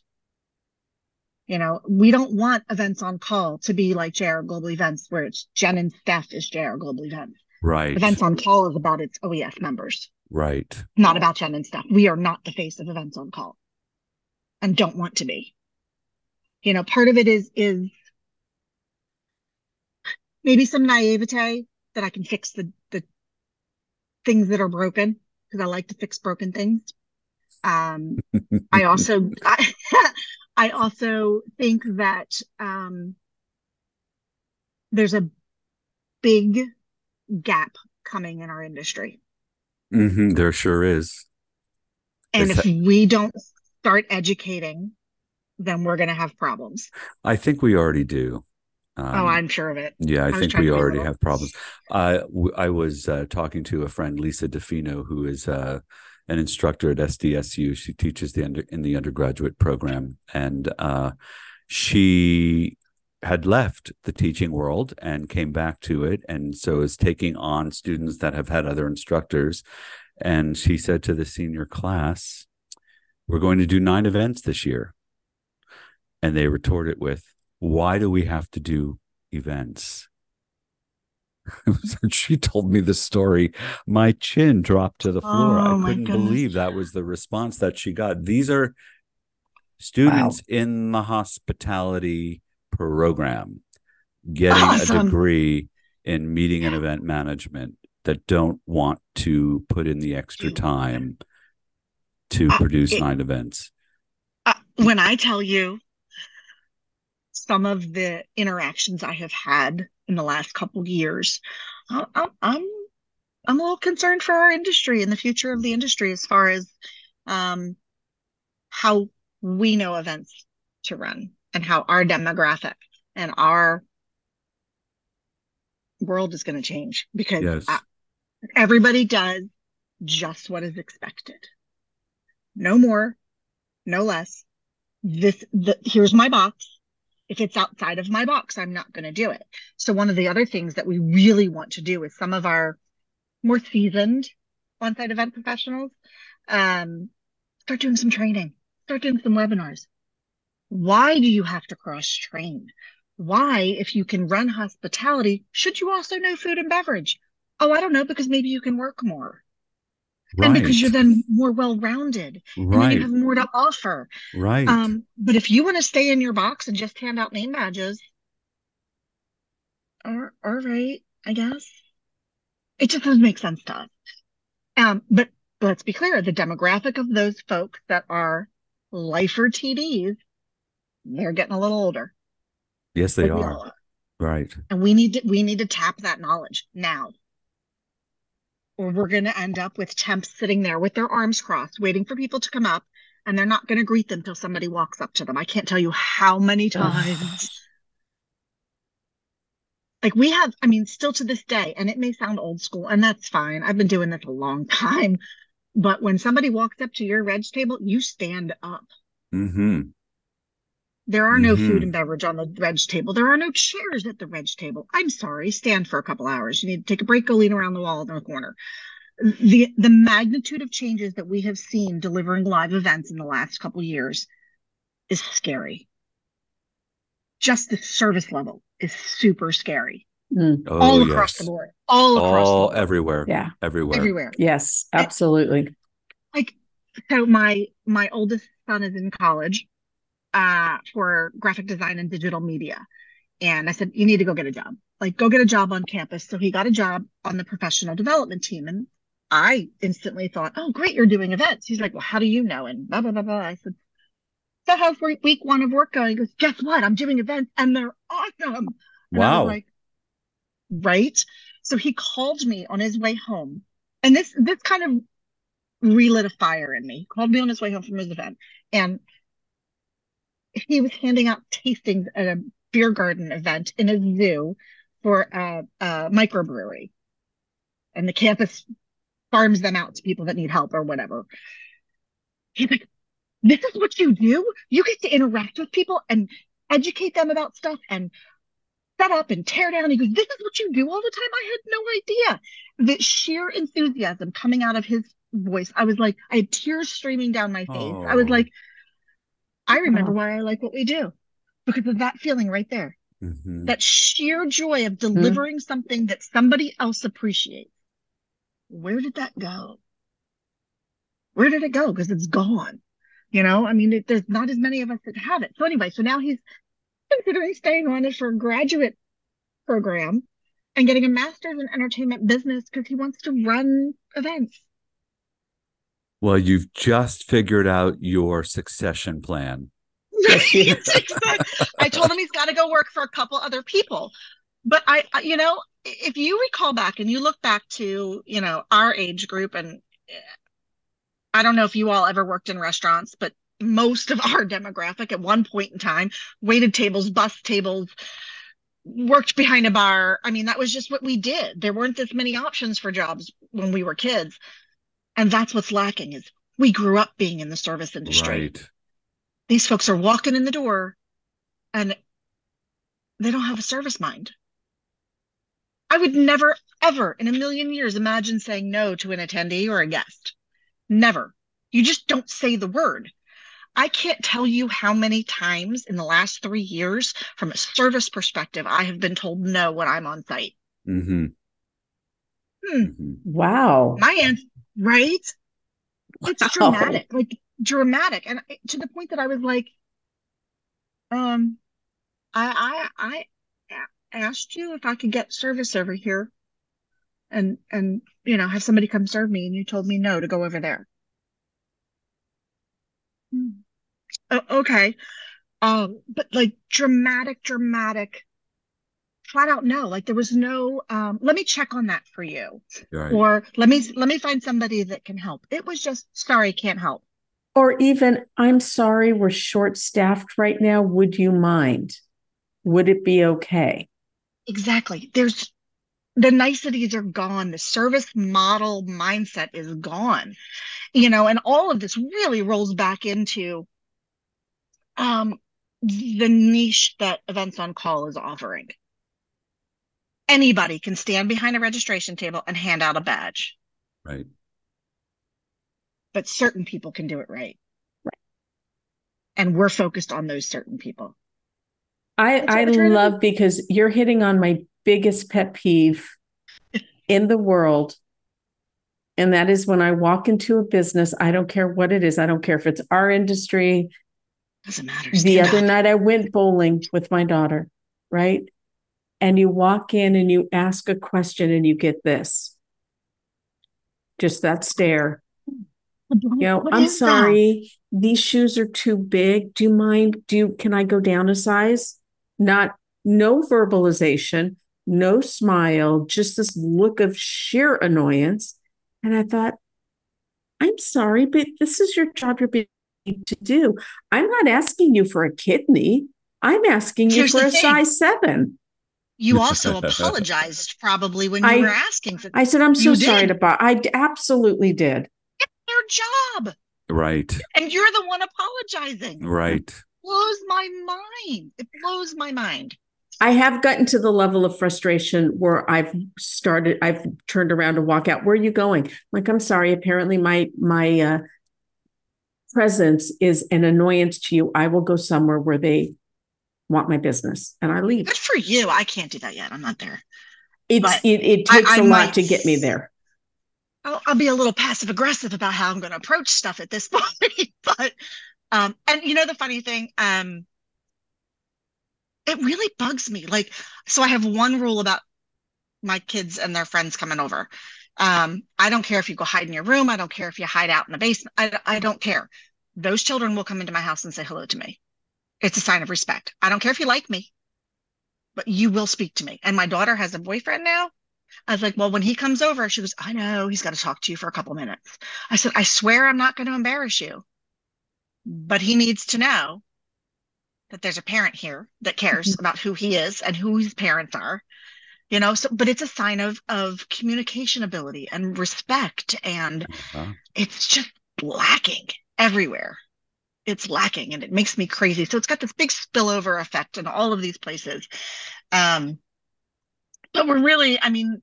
You know, we don't want events on call to be like JR Global Events, where it's Jen and Steph is JR Global Events. Right. Events on call is about its OES members, Right. not about Jen and Steph. We are not the face of events on call and don't want to be. You know, part of it is is maybe some naivete that I can fix the the things that are broken because I like to fix broken things. Um, *laughs* I also I, *laughs* I also think that um, there's a big gap coming in our industry. Hmm There sure is. And Is if we don't start educating, then we're going to have problems. I think we already do. Um, oh, I'm sure of it. Yeah, I, I think we already have problems. Uh, w- I was uh, talking to a friend, Lisa DeFino, who is uh, an instructor at SDSU. She teaches the under, in the undergraduate program, and uh, she had left the teaching world and came back to it, and so is taking on students that have had other instructors. And she said to the senior class, "We're going to do nine events this year," and they retorted with, "Why do we have to do events?" *laughs* she told me the story. My chin dropped to the floor. Oh, I couldn't believe that was the response that she got. These are students in the hospitality program getting Awesome. a degree in meeting and event management that don't want to put in the extra time to Uh, produce it- nine events. Uh, when I tell you some of the interactions I have had in the last couple years, I- I'm I'm I'm a little concerned for our industry and the future of the industry as far as um, how we know events to run and how our demographic and our world is going to change because Yes. everybody does just what is expected. No more, no less. This, the, here's my box. If it's outside of my box, I'm not going to do it. So one of the other things that we really want to do is some of our more seasoned on-site event professionals, um, start doing some training, start doing some webinars. Why do you have to cross train? Why, if you can run hospitality, should you also know food and beverage? Oh, I don't know, because maybe you can work more. And because you're then more well-rounded and then you have more to offer. right. Um, but if you want to stay in your box and just hand out name badges, all, all right, I guess. It just doesn't make sense to us. Um, but let's be clear, the demographic of those folks that are lifer TDs, they're getting a little older. yes, they are. are. Right. And we need to we need to tap that knowledge now. Or we're going to end up with temps sitting there with their arms crossed, waiting for people to come up, and they're not going to greet them till somebody walks up to them. I can't tell you how many *sighs* times. like we have, I mean, still to this day, and it may sound old school, and that's fine. I've been doing this a long *laughs* time. But when somebody walks up to your reg table, you stand up. Mm-hmm. There are no Mhm. food and beverage on the reg table. There are no chairs at the reg table. I'm sorry, stand for a couple hours. You need to take a break, go lean around the wall in the corner. The the magnitude of changes that we have seen delivering live events in the last couple years is scary. Just the service level is super scary. Mm, Oh, all yes. across the board. All across the All board. everywhere. yeah. Everywhere. everywhere. Yes. Absolutely. like so my my oldest son is in college uh for graphic design and digital media and i said you need to go get a job like go get a job on campus so he got a job on the professional development team and i instantly thought oh great you're doing events he's like well how do you know and blah blah blah blah i said so how's week week one of work going he goes guess what i'm doing events and they're awesome and Wow. like, right. So he called me on his way home. And this this kind of relit a fire in me. He called me on his way home from his event. And he was handing out tastings at a beer garden event in a zoo for a, a microbrewery. And the campus farms them out to people that need help or whatever. He's like, this is what you do? You get to interact with people and educate them about stuff and set up and tear down. He goes, This is what you do all the time. I had no idea. The sheer enthusiasm coming out of his voice. I was like, I had tears streaming down my face. I was Oh. like, I remember Wow. why I like what we do because of that feeling right there. Mhm. That sheer joy of delivering something that somebody else appreciates. Where did that go? Where did it go? Because it's gone. You know, I mean, it, there's not as many of us that have it. So anyway, so now he's considering staying on it for a graduate program and getting a master's in entertainment business because he wants to run events. Well, you've just figured out your succession plan. *laughs* I told him he's got to go work for a couple other people. But I, I- you know, if you recall back and you look back to, you know, our age group, and eh, I don't know if you all ever worked in restaurants, but most of our *laughs* demographic at one point in time waited tables, bus tables, worked behind a bar. I mean, that was just what we did. There weren't this many options for jobs when we were kids. And that's what's lacking is we grew up being in the service industry Right. these folks are walking in the door and they don't have a service mind. I would never, ever in a million years imagine saying no to an attendee or a guest. Never. You just don't say the word. I can't tell you how many times in the last three years, from a service perspective, I have been told no when I'm on site. Mm-hmm. Hmm. hmm Wow. My answer, right? It's Wow. dramatic, like dramatic, and to the point that I was like, um, I I I asked you if I could get service over here, and and you know have somebody come serve me, and you told me no to go over there. Hmm. O- okay, um, but like dramatic, dramatic, flat out no. Like there was no, um, let me check on that for you Right. or let me let me find somebody that can help. It was just sorry, can't help. Or even, I'm sorry, we're short staffed right now. Would you mind? Would it be okay? Exactly. There's the niceties are gone. The service model mindset is gone. You know, and all of this really rolls back into um the niche that Events on Call is offering. Anybody can stand behind a registration table and hand out a badge, Right. but certain people can do it right. Right. And we're focused on those certain people. I, I what to love because you're hitting on my biggest pet peeve *laughs* in the world. And that is when I walk into a business, I don't care what it is. I don't care if it's our industry. Doesn't matter. The other up. night I went bowling with my daughter, right? And you walk in and you ask a question and you get this. Just that stare. You know, What I'm is that? sorry, these shoes are too big. Do you mind? Do you, can I go down a size? Not, no verbalization, no smile, just this look of sheer annoyance. And I thought, I'm sorry, but this is your job you're being to do. I'm not asking you for a kidney. I'm asking Here's you for a thing. size seven. You *laughs* also apologized probably when you I- were asking for I said, I'm so You sorry did. to buy. I d- absolutely did. it's their job. Right. And you're the one apologizing. Right. blows my mind. It blows my mind. I have gotten to the level of frustration where I've started, I've turned around to walk out. Where are you going? Like, I'm sorry. Apparently, my my uh, presence is an annoyance to you. I will go somewhere where they want my business, and I leave. Good for you. I can't do that yet. I'm not there. It's But it, it I- takes I a lot to get me there. I'll, I'll be a little passive aggressive about how I'm going to approach stuff at this *laughs* point. but, um, and you know, the funny thing, um, it really bugs me. Like, so I have one rule about my kids and their friends coming over. Um, I don't care if you go hide in your room. I don't care if you hide out in the basement. I, I don't care. Those children will come into my house and say hello to me. It's a sign of respect. I don't care if you like me, but you will speak to me. And my daughter has a boyfriend now. I was like, well, when he comes over, she goes, I know he's got to talk to you for a couple minutes. I said, I swear I'm not going to embarrass you, but he needs to know that there's a parent here that cares about who he is and who his parents are. You know, so but it's a sign of of communication ability and respect, and Uh-huh. it's just lacking everywhere. It's lacking, and it makes me crazy. So it's got this big spillover effect in all of these places. Um, but we're really, I mean,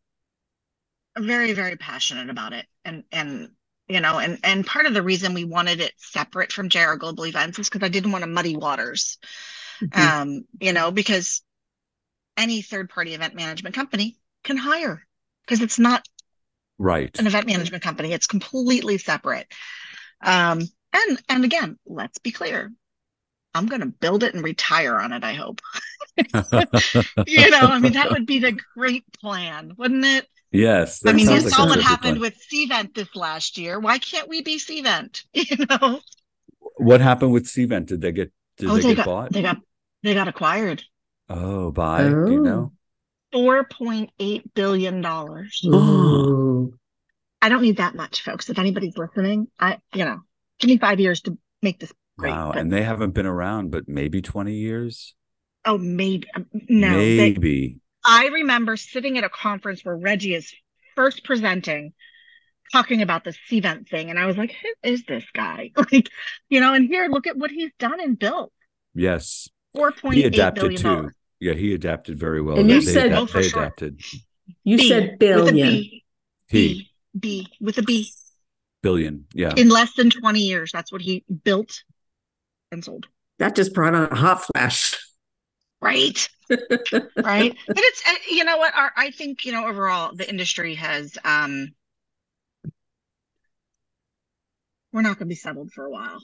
very, very passionate about it, and and you know, and and part of the reason we wanted it separate from JR Global Events is because I didn't want to muddy waters. Mhm. Um, you know, because any third party event management company can hire because it's not Right. an event management company. It's completely separate. Um, and and again, let's be clear. I'm going to build it and retire on it. I hope. *laughs* You know, I mean, that would be the great plan, wouldn't it? yes. I mean, you like saw what happened plan. with Cvent this last year. Why can't we be Cvent? *laughs* You know? What happened with Cvent? Did they get did oh, they, they get got bought? they got they got acquired. oh, by do you Oh. know? Four point eight billion dollars. *gasps* Ooh. I don't need that much, folks. If anybody's listening, I you know, give me five years to make this great. wow. but- And they haven't been around, but maybe 20 years? oh, maybe um, no. they- maybe. I remember sitting at a conference where Reggie is first presenting, talking about the Cvent thing, and I was like, "Who is this guy?" *laughs* Like, you know, and here, look at what he's done and built. yes. Four He adapted billion too. dollars. Yeah, he adapted very well. And They- you they said- adap- Oh, for they sure. adapted. You B, said with a billion. B, He B, B with a B. billion. Yeah. In less than twenty years, that's what he built and sold. That just brought on a hot flash. Right. *laughs* right but it's uh, you know what our i think you know overall the industry has um we're not going to be settled for a while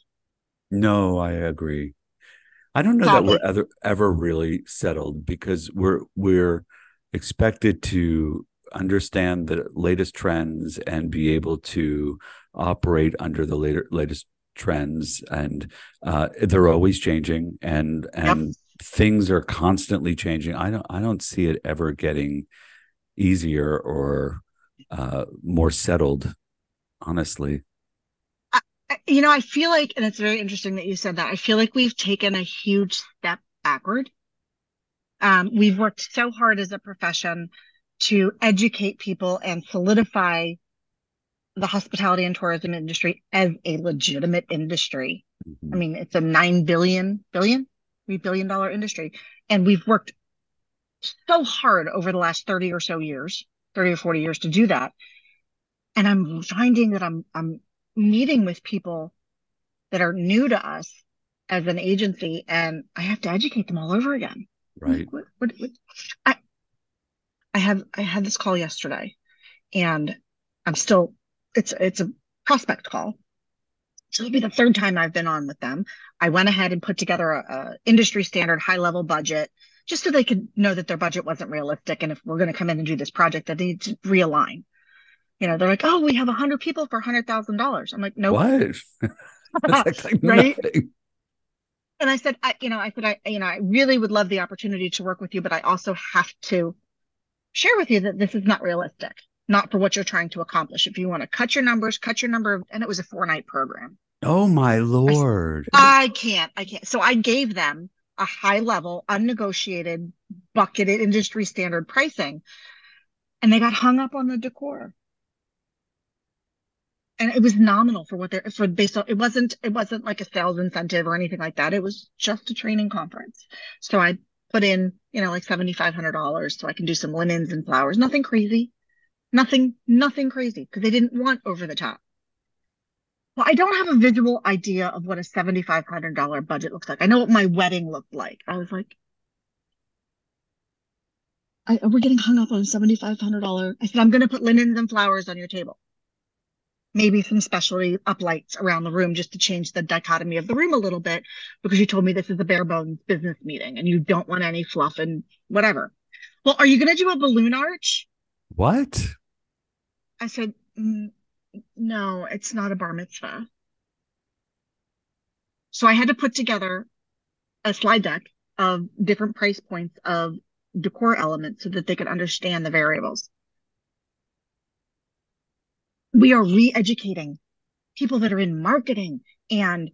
No, I agree. I don't know that we're ever ever really settled because we're we're expected to understand the latest trends and be able to operate under the later latest trends and uh, they're always changing and and things are constantly changing. I don't I don't see it ever getting easier or uh, more settled. Honestly, I- you know i feel like and it's very interesting that you said that i feel like we've taken a huge step backward um, we've worked so hard as a profession to educate people and solidify the hospitality and tourism industry as a legitimate industry mm-hmm. I mean, it's a nine billion billion, three billion dollar industry. And we've worked so hard over the last 30 or so years, 30 or 40 years to do that. And I'm finding that I'm I'm meeting with people that are new to us as an agency and I have to educate them all over again. right? What, what, what, I I had I had this call yesterday and I'm still it's it's a prospect call. So it'll be the third time I've been on with them. I went ahead and put together a, a industry standard high level budget just so they could know that their budget wasn't realistic and if we're going to come in and do this project that they need to realign. You know, they're like, "Oh, we have a hundred people for a hundred thousand dollars." I'm like, "Nope." What? *laughs* That's like Right? nothing. and I said, I, you know, I said, I, you know, I really would love the opportunity to work with you, but I also have to share with you that this is not realistic, not for what you're trying to accomplish. If you want to cut your numbers, cut your number, of, and it was a four night program. Oh my lord! I, I can't, I can't. So I gave them a high level, unnegotiated, bucketed industry standard pricing, and they got hung up on the decor and it was nominal for what they're for based on it wasn't it wasn't like a sales incentive or anything like that it was just a training conference so i put in you know like $7500 so i can do some linens and flowers. Nothing crazy. Nothing nothing crazy because they didn't want over the top. Well i don't have a visual idea of what a $7500 budget looks like. I know what my wedding looked like. I was like I, we're getting hung up on $7500 i said i'm going to put linens and flowers on your table maybe some specialty uplights around the room just to change the dichotomy of the room a little bit because you told me this is a bare bones business meeting and you don't want any fluff and whatever. Well, are you going to do a balloon arch? What? I said, mm, no, it's not a bar mitzvah. So I had to put together a slide deck of different price points of decor elements so that they could understand the variables we are re-educating people that are in marketing and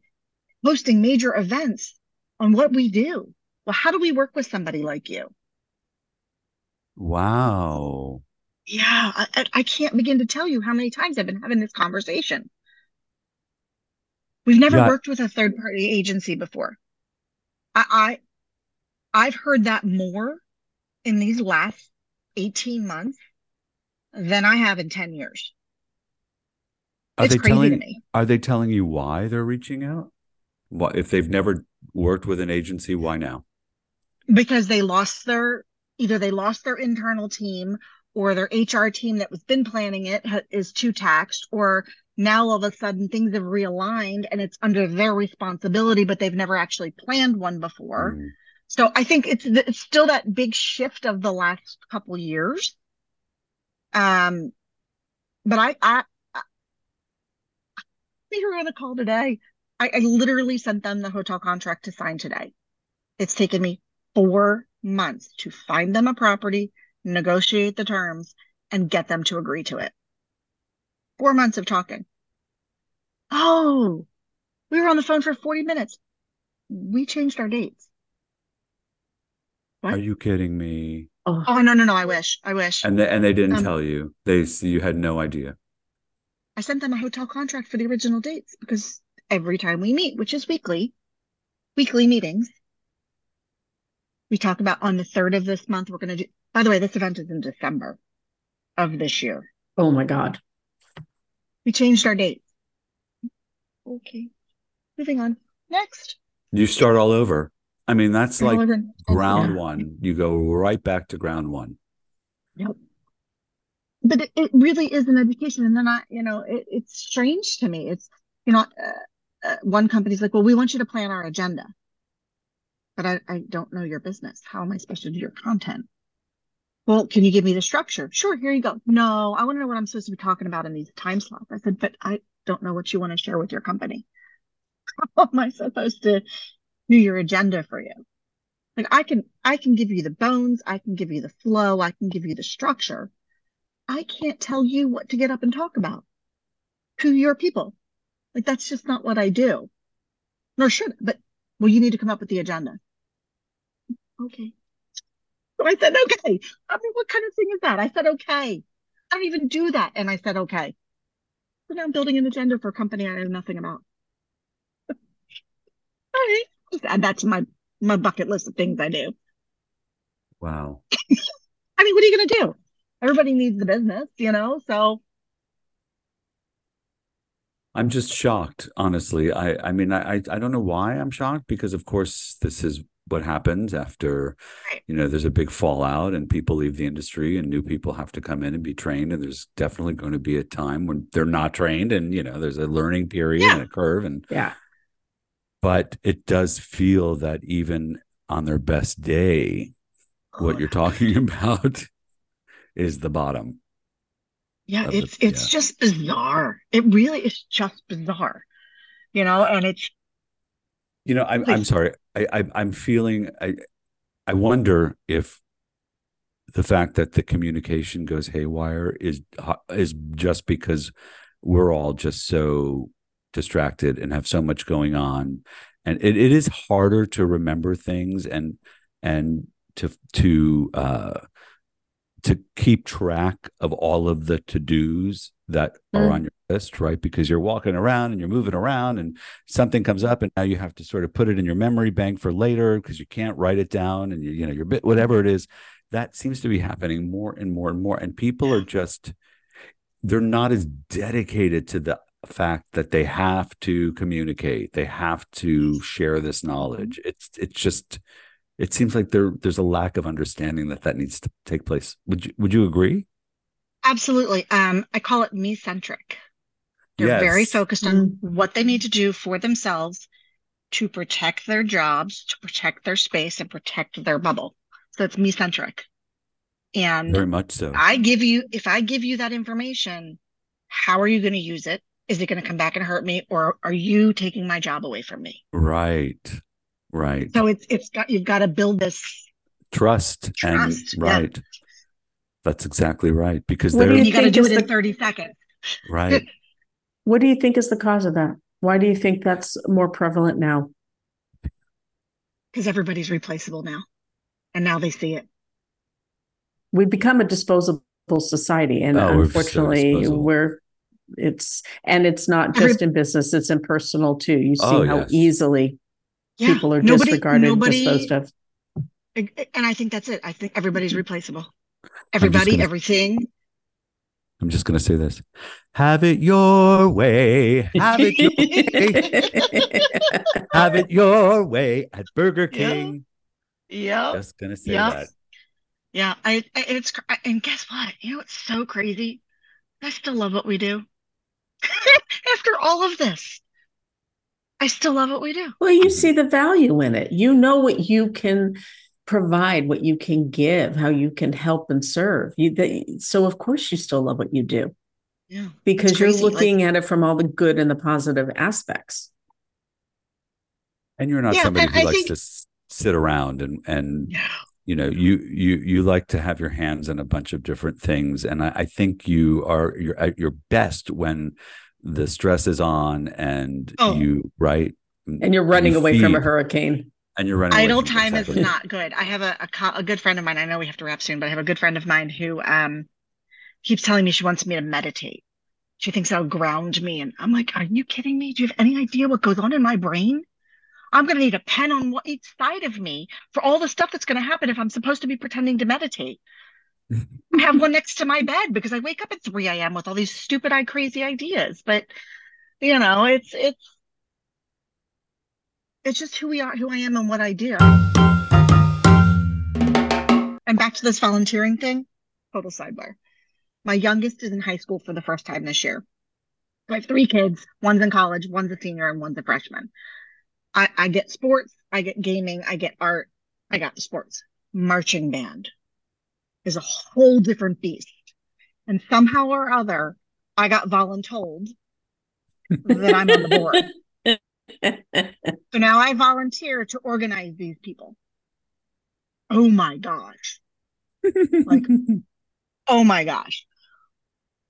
hosting major events on what we do. Well, how do we work with somebody like you? Wow. Yeah, I, I can't begin to tell you how many times I've been having this conversation. We've never yeah. worked with a third party agency before. I, I I've heard that more in these last 18 months than I have in 10 years. Are it's they telling? Are they telling you why they're reaching out? What if they've never worked with an agency? Why now? Because they lost their either they lost their internal team or their HR team that was been planning it is too taxed, or now all of a sudden things have realigned and it's under their responsibility, but they've never actually planned one before. Mm. So I think it's it's still that big shift of the last couple years. Um, but I I they were on a call today. I, I literally sent them the hotel contract to sign today. It's taken me four months to find them a property, negotiate the terms, and get them to agree to it. Four months of talking. Oh, we were on the phone for 40 minutes. We changed our dates. What? Are you kidding me? Oh. oh no no no! I wish I wish. And they, and they didn't um, tell you. They you had no idea. I sent them a hotel contract for the original dates because every time we meet, which is weekly, weekly meetings, we talk about on the third of this month, we're going to do, by the way, this event is in December of this year. Oh my God. We changed our dates. Okay. Moving on. Next. You start all over. I mean, that's like ground yeah. one. You go right back to ground one. Yep but it, it, really is an education. And then i you know it, it's strange to me. It's you know uh, uh, one company's like well we want you to plan our agenda. But I, I don't know your business. How am i supposed to do your content? Well can you give me the structure? Sure here you go. No i want to know what i'm supposed to be talking about in these time slots. I said but i don't know what you want to share with your company. *laughs* How am i supposed to do your agenda for you? Like i can i can give you the bones. I can give you the flow. I can give you the structure I can't tell you what to get up and talk about to your people. Like that's just not what I do. Nor should, but well, you need to come up with the agenda. Okay. So I said, okay. I mean, what kind of thing is that? I said, okay. I don't even do that. And I said, okay. So now I'm building an agenda for a company I know nothing about. *laughs* All right. Just add that to my, my bucket list of things I do. Wow. *laughs* I mean, what are you going to do? Everybody needs the business, you know? So I'm just shocked, honestly. I I mean, I I don't know why I'm shocked because of course this is what happens after you know there's a big fallout and people leave the industry and new people have to come in and be trained and there's definitely going to be a time when they're not trained and you know there's a learning period yeah. and a curve and yeah but it does feel that even on their best day what you're talking *laughs* about is the bottom. Yeah, it's the, it's yeah. just bizarre. It really is just bizarre. You know, and it's You know, I'm I'm sorry. I, I I'm feeling I I wonder if the fact that the communication goes haywire is is just because we're all just so distracted and have so much going on and it, it is harder to remember things and and to to uh to keep track of all of the to-dos that mm. are on your list right? Because you're walking around and you're moving around and something comes up and now you have to sort of put it in your memory bank for later because you can't write it down and you, you know your bit whatever it is. That seems to be happening more and more and more and people are just they're not as dedicated to the fact that they have to communicate. They have to share this knowledge. It's it's just it seems like there there's a lack of understanding that that needs to take place. Would you would you agree? Absolutely. Um i call it me centric they're yes. very focused on mm-hmm. what they need to do for themselves to protect their jobs to protect their space and protect their bubble. So it's me centric and very much so. I give you if i give you that information how are you going to use it? Is it going to come back and hurt me or are you taking my job away from me? Right right. So it's it's got you've got to build this trust, trust and right. Yeah. that's exactly right because what you got to do it the, in 30 seconds. Right. *laughs* What do you think is the cause of that? Why do you think that's more prevalent now? Because everybody's replaceable now and now they see it. We've become a disposable society and oh, unfortunately we're, so we're it's and it's not just in business it's in personal too. You see oh, how yes. easily yeah. people are nobody, disregarded nobody, disposed of and i think that's it. I think everybody's mm-hmm. replaceable. Everybody gonna, everything. I'm just going to say this. Have it your way. Have it your way. *laughs* Have it your way at burger king. Yeah just going to say yep. that. Yeah I, I it's and guess what? You know it's so crazy? I still love what we do. *laughs* After all of this, I still love what we do. Well, you see the value in it. You know what you can provide, what you can give, how you can help and serve. You they, so of course you still love what you do. Yeah. Because you're looking like, at it from all the good and the positive aspects. And you're not yeah, somebody who I likes think, to sit around and and yeah you know you you you like to have your hands in a bunch of different things and i, I think you are you're at your best when the stress is on and oh. you right? And you're running you away feed, from a hurricane. And you're running idle time exactly. is not good. I have a, a, a good friend of mine i know we have to wrap soon but i have a good friend of mine who um keeps telling me she wants me to meditate. She thinks that'll ground me and i'm like are you kidding me? Do you have any idea what goes on in my brain? I'm going to need a pen on each side of me for all the stuff that's going to happen if I'm supposed to be pretending to meditate. I have one next to my bed because I wake up at 3 a.m. with all these stupid, eye crazy ideas. But you know, it's it's it's just who we are, who I am, and what I do. And back to this volunteering thing. Total sidebar. My youngest is in high school for the first time this year. I have three kids. One's in college, one's a senior, and one's a freshman. I, I get sports, I get gaming, I get art, I got the sports. Marching band is a whole different beast. And somehow or other, I got voluntold that I'm on the board. *laughs* so now I volunteer to organize these people. Oh my gosh. Like, *laughs* oh my gosh.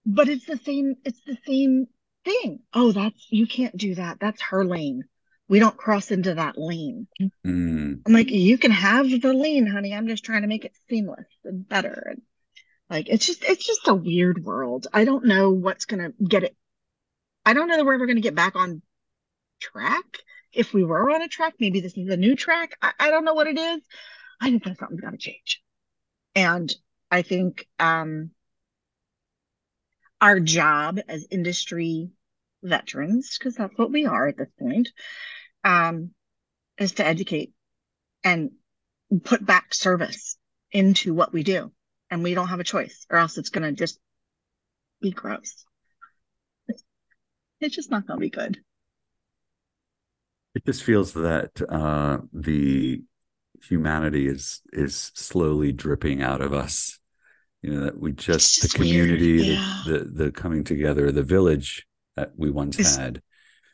But it's the same, it's the same thing. Oh, that's, you can't do that. That's her lane we don't cross into that lane. Mm. I'm like, you can have the lane, honey. I'm just trying to make it seamless and better. And like, it's just, it's just a weird world. I don't know what's going to get it. I don't know that we're ever going to get back on track. If we were on a track, maybe this is a new track. I, I don't know what it is. I think that something's got to change. And I think, um, our job as industry veterans, because that's what we are at this point, um, is to educate and put back service into what we do. And we don't have a choice, or else it's going to just be gross. It's just not going to be good. It just feels that uh, the humanity is is slowly dripping out of us. You know that we just, just the community, yeah. the, the, the coming together, the village that we once it's, had.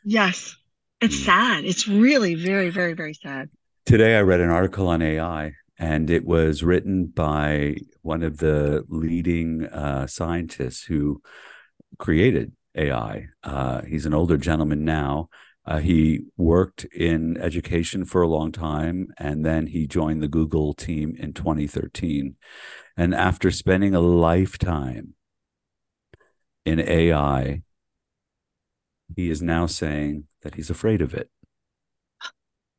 Yes, It's Mm. sad. It's really very, very, very sad. Today, I read an article on AI, and it was written by one of the leading uh, scientists who created AI. Uh, he's an older gentleman now. Uh, he worked in education for a long time, and then he joined the Google team in 2013. And after spending a lifetime in AI, he is now saying that he's afraid of it.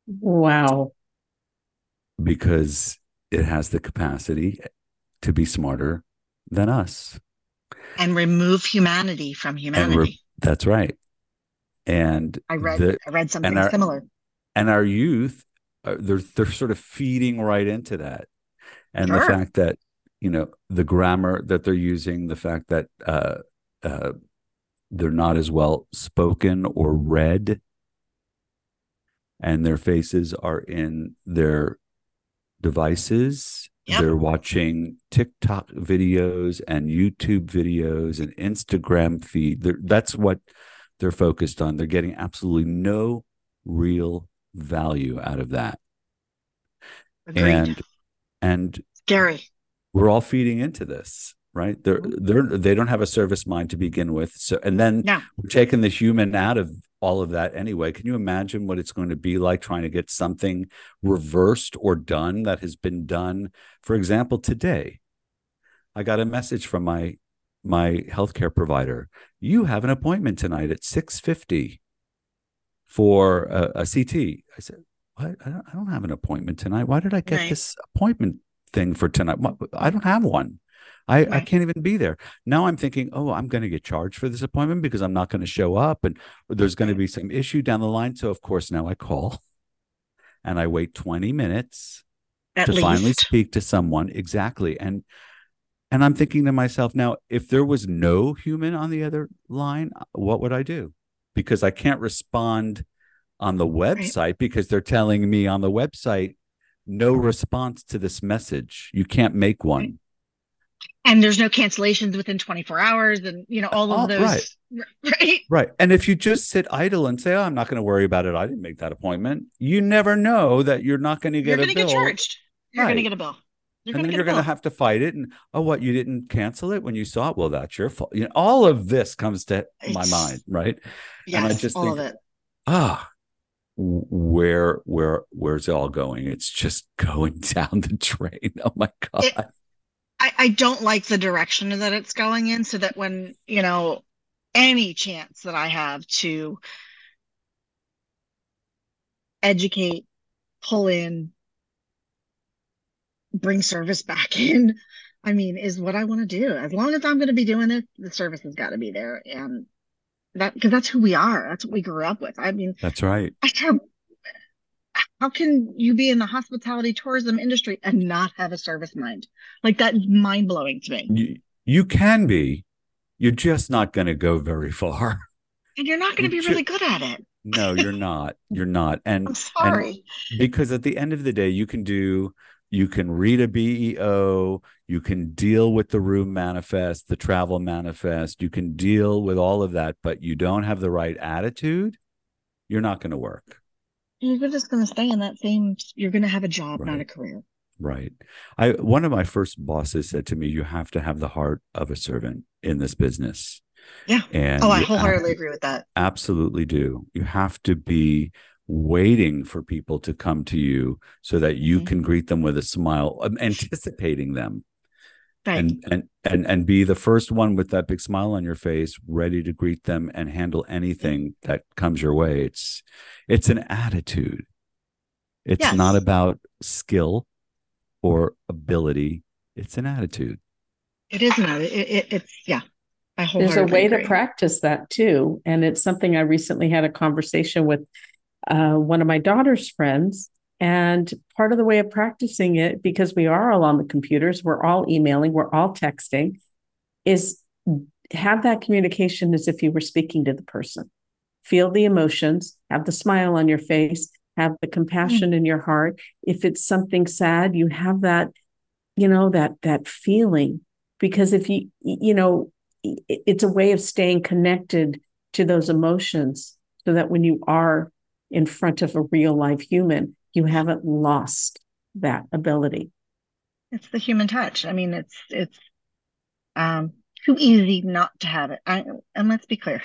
Wow. because it has the capacity to be smarter than us. And remove humanity from humanity. we're, that's right. And I read the, I read something our- similar. and our youth, uh, they're they're sort of feeding right into that, and the fact that you know the grammar that they're using, the fact that uh, uh, they're not as well spoken or read, and their faces are in their devices. Yep. They're watching TikTok videos and YouTube videos and Instagram feed. They're, that's what they're focused on. They're getting absolutely no real value out of that. Agreed. And and Scary. we're all feeding into this, right? They're mm-hmm. they're they don't have a service mind to begin with. So and then No. we're taking the human out of all of that anyway. Can you imagine what it's going to be like trying to get something reversed or done that has been done? For example, today, I got a message from my my healthcare provider. You have an appointment tonight at six fifty for a, a CT. I said, "What? I don't, I don't have an appointment tonight. Why did I get Right. this appointment thing for tonight? I don't have one." I, I can't even be there. Now I'm thinking, oh, I'm going to get charged for this appointment because I'm not going to show up and there's going to be some issue down the line. So, of course, now I call *laughs* and I wait 20 minutes At to least. finally speak to someone. Exactly. And and I'm thinking to myself now, if there was no human on the other line, uh, what would I do? Because I can't respond on the website because they're telling me on the website no response to this message. You can't make one. And there's no cancellations within 24 hours and you know all of Oh, those right. right? Right. And if you just sit idle and say, "Oh, I'm not going to worry about it. I didn't make that appointment." You never know that you're not going to get you're going a to get bill. charged. You're going to get a bill. You're and then you're going to have to fight it and oh what you didn't cancel it when you saw it? Well that's your fault. You know all of this comes to my mind right? Yes, I just all think- of it. Ah where where where's it all going? It's just *laughs* going down the drain. Oh my god. It- I, I don't like the direction that it's going in so that when you know any chance that i have to educate pull in bring service back *laughs* in i mean is what i want to do. As long as i'm going to be doing it the service has got to be there. And that because that's who we are. That's what we grew up with. I mean that's right. I have, how can you be in the hospitality tourism industry and not have a service mind? Like that mind blowing to me. you, you can be you're just not going to go very far And you're not going to be ju- really good at it. no you're *laughs* not you're not and I'm sorry. because at the end of the day you can do you can read a beo you can deal with the room manifest the travel manifest you can deal with all of that but you don't have the right attitude you're not going to work You're just going to stay in that same, you're going to have a job, not a career. right i one of my first bosses said to me you have to have the heart of a servant in this business Yeah. and Oh, I wholeheartedly agree with that. absolutely do you have to be waiting for people to come to you so that you Mhm. can greet them with a smile um, anticipating them Right. and and and and be the first one with that big smile on your face ready to greet them and handle anything that comes your way it's it's an attitude it's not about skill or ability it's an attitude it is not. It, it, it's, yeah. There's a wholeheartedly way to practice that too. And it's something I recently had a conversation with uh, one of my daughter's friends. And part of the way of practicing it, because we are all on the computers, we're all emailing, we're all texting, is have that communication as if you were speaking to the person. Feel the emotions, have the smile on your face, have the compassion in your heart. If it's something sad, you have that, you know, that that feeling. Because if you, you know, it's a way of staying connected to those emotions so that when you are in front of a real life human, you haven't lost that ability. It's the human touch. I mean, it's it's um too easy not to have it. I, and let's be clear,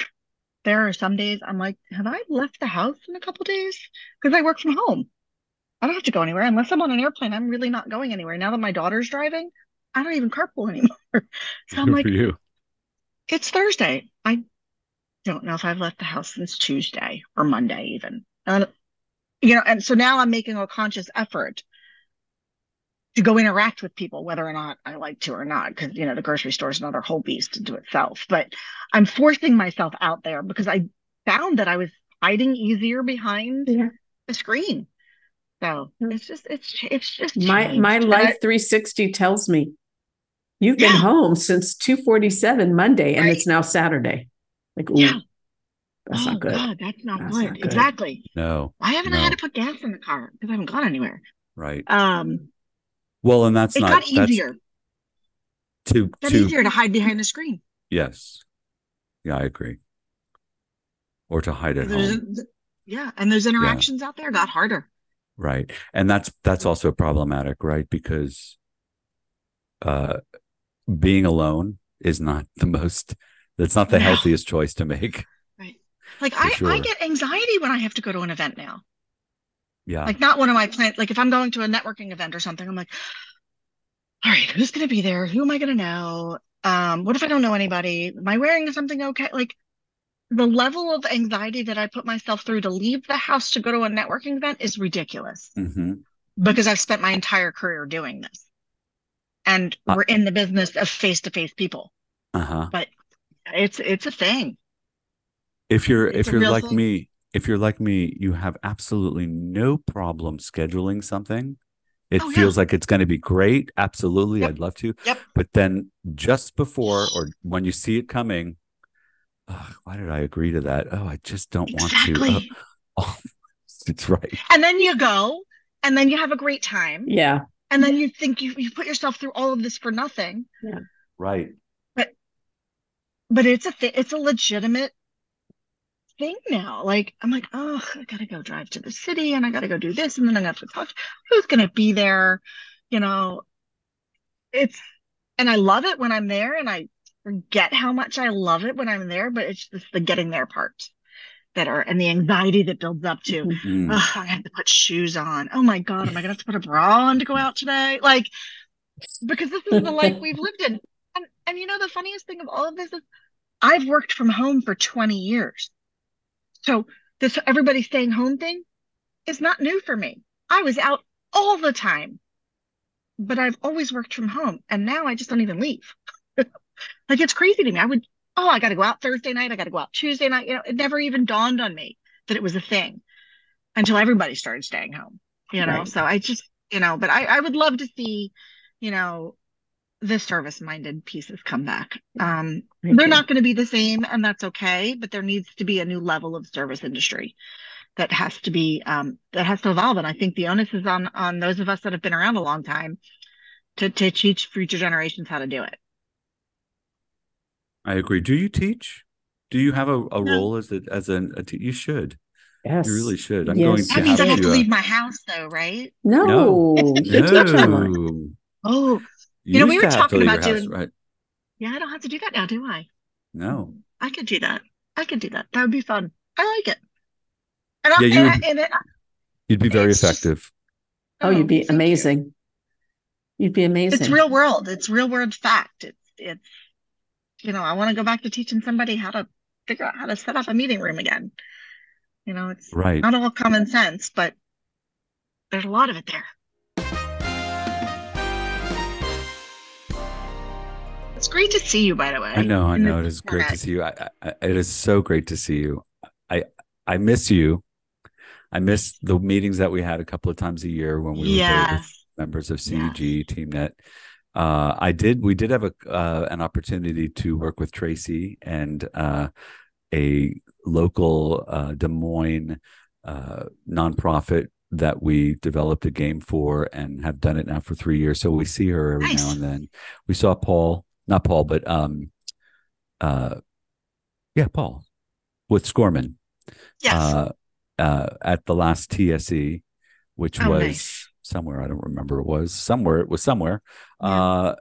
there are some days I'm like, have I left the house in a couple days? Because I work from home. I don't have to go anywhere unless I'm on an airplane. I'm really not going anywhere. Now that my daughter's driving, I don't even carpool anymore. *laughs* so I'm Good like, for you. it's Thursday. I don't know if I've left the house since Tuesday or Monday, even. And, you know, and so now I'm making a conscious effort to go interact with people, whether or not I like to or not, because, you know, the grocery store is another whole beast into itself. But I'm forcing myself out there because I found that I was hiding easier behind Yeah. the screen. So hmm. it's just, it's, it's just My changed. my And life 360 tells me you've been Yeah. home since 247 Monday and Right. it's now Saturday. Like, ooh, Yeah. That's oh, not good. God, that's not That's good. not good. Exactly. No, Why haven't I had to put gas in the car? Because I haven't gone anywhere. right. Um, Well, and that's it not got that's easier. to It to easier to hide behind the screen. yes. Yeah, I agree. Or to hide at There's- home. yeah, and those interactions out there got harder. Right. And that's that's also problematic, right? Because uh being alone is not *laughs* the most that's not the No. healthiest choice to make. Like I, I get anxiety when I have to go to an event now. Yeah. Like not one of my plans. Like if I'm going to a networking event or something, I'm like, all right, who's going to be there? Who am I going to know? Um, what if I don't know anybody? Am I wearing something okay? Like the level of anxiety that I put myself through to leave the house to go to a networking event is ridiculous hmm because I've spent my entire career doing this. And Uh, we're in the business of face-to-face people. Uh-huh. But it's it's a thing. If you're It's if you're like thing. me, if you're like me, you have absolutely no problem scheduling something. It Oh, yeah. feels like it's going to be great. Absolutely. Yep. I'd love to. Yep. But then just before or when you see it coming, "Ugh, why did I agree to that? Oh, I just don't want to. Exactly. Oh, *laughs* oh, it's right. And then you go and then you have a great time. Yeah. And then you think you, you put yourself through all of this for nothing. yeah Right. But it's a th- it's a legitimate thing now. Like I'm like, oh, I gotta go drive to the city and I gotta go do this and then I have to talk to who's gonna be there, you know. It's and I love it when I'm there and I forget how much I love it when I'm there, but it's just the getting there part that are and the anxiety that builds up to Mhm. Mm. Ugh, I have to put shoes on. Oh my God, am I gonna have to put a bra on to go out today? Like, because this is the life we've lived in. And and you know the funniest thing of all of this is I've worked from home for 20 years. So this everybody staying home thing is not new for me. I was out all the time. But I've always worked from home and now I just don't even leave. *laughs* like it's crazy to me. I would oh, I gotta go out Thursday night, I gotta go out Tuesday night. You know, it never even dawned on me that it was a thing until everybody started staying home, you know. Right. So I just, you know, but I, I would love to see, you know, the service minded pieces come back. Um, they're not going to be the same, and that's okay, but there needs to be a new level of service industry that has to be um that has to evolve. And I think the onus is on on those of us that have been around a long time to to teach future generations how to do it. I agree. Do you teach? Do you have a, a No. role as a as an a te- you should. Yes. You really should. I'm Yes. going That to means I have have to to uh, leave my house though, right? No. No. You teach online. No. Oh, You know, we were to have to talking about your house, doing- right? yeah, I don't have to do that now, do I? No. I could do that. I could do that. That would be fun. I like it. And I, Yeah, you and, would- I, and it, You'd be very It's just- effective. Oh, you'd be oh, thank you. amazing. You'd be amazing. It's real world. It's real world fact. It's it's you know, I want to go back to teaching somebody how to figure out how to set up a meeting room again. You know, it's Right. not all common sense, but there's a lot of it there. Great to see you, by the way. I know, I know. It this is great to see you. I, I, it is so great to see you. I I miss you. I miss the meetings that we had a couple of times a year when we were both members of CEG TeamNet. Uh, I did. We did have a uh, an opportunity to work with Tracy and uh, a local uh, Des Moines uh, nonprofit that we developed a game for and have done it now for three years. So we see her every Nice. now and then. We saw Paul, not Paul, but um, uh, yeah, Paul with Scorman. Yes. Uh, uh, at the last TSE, which Oh, was nice. somewhere I don't remember it was somewhere it was somewhere. Yeah. Uh,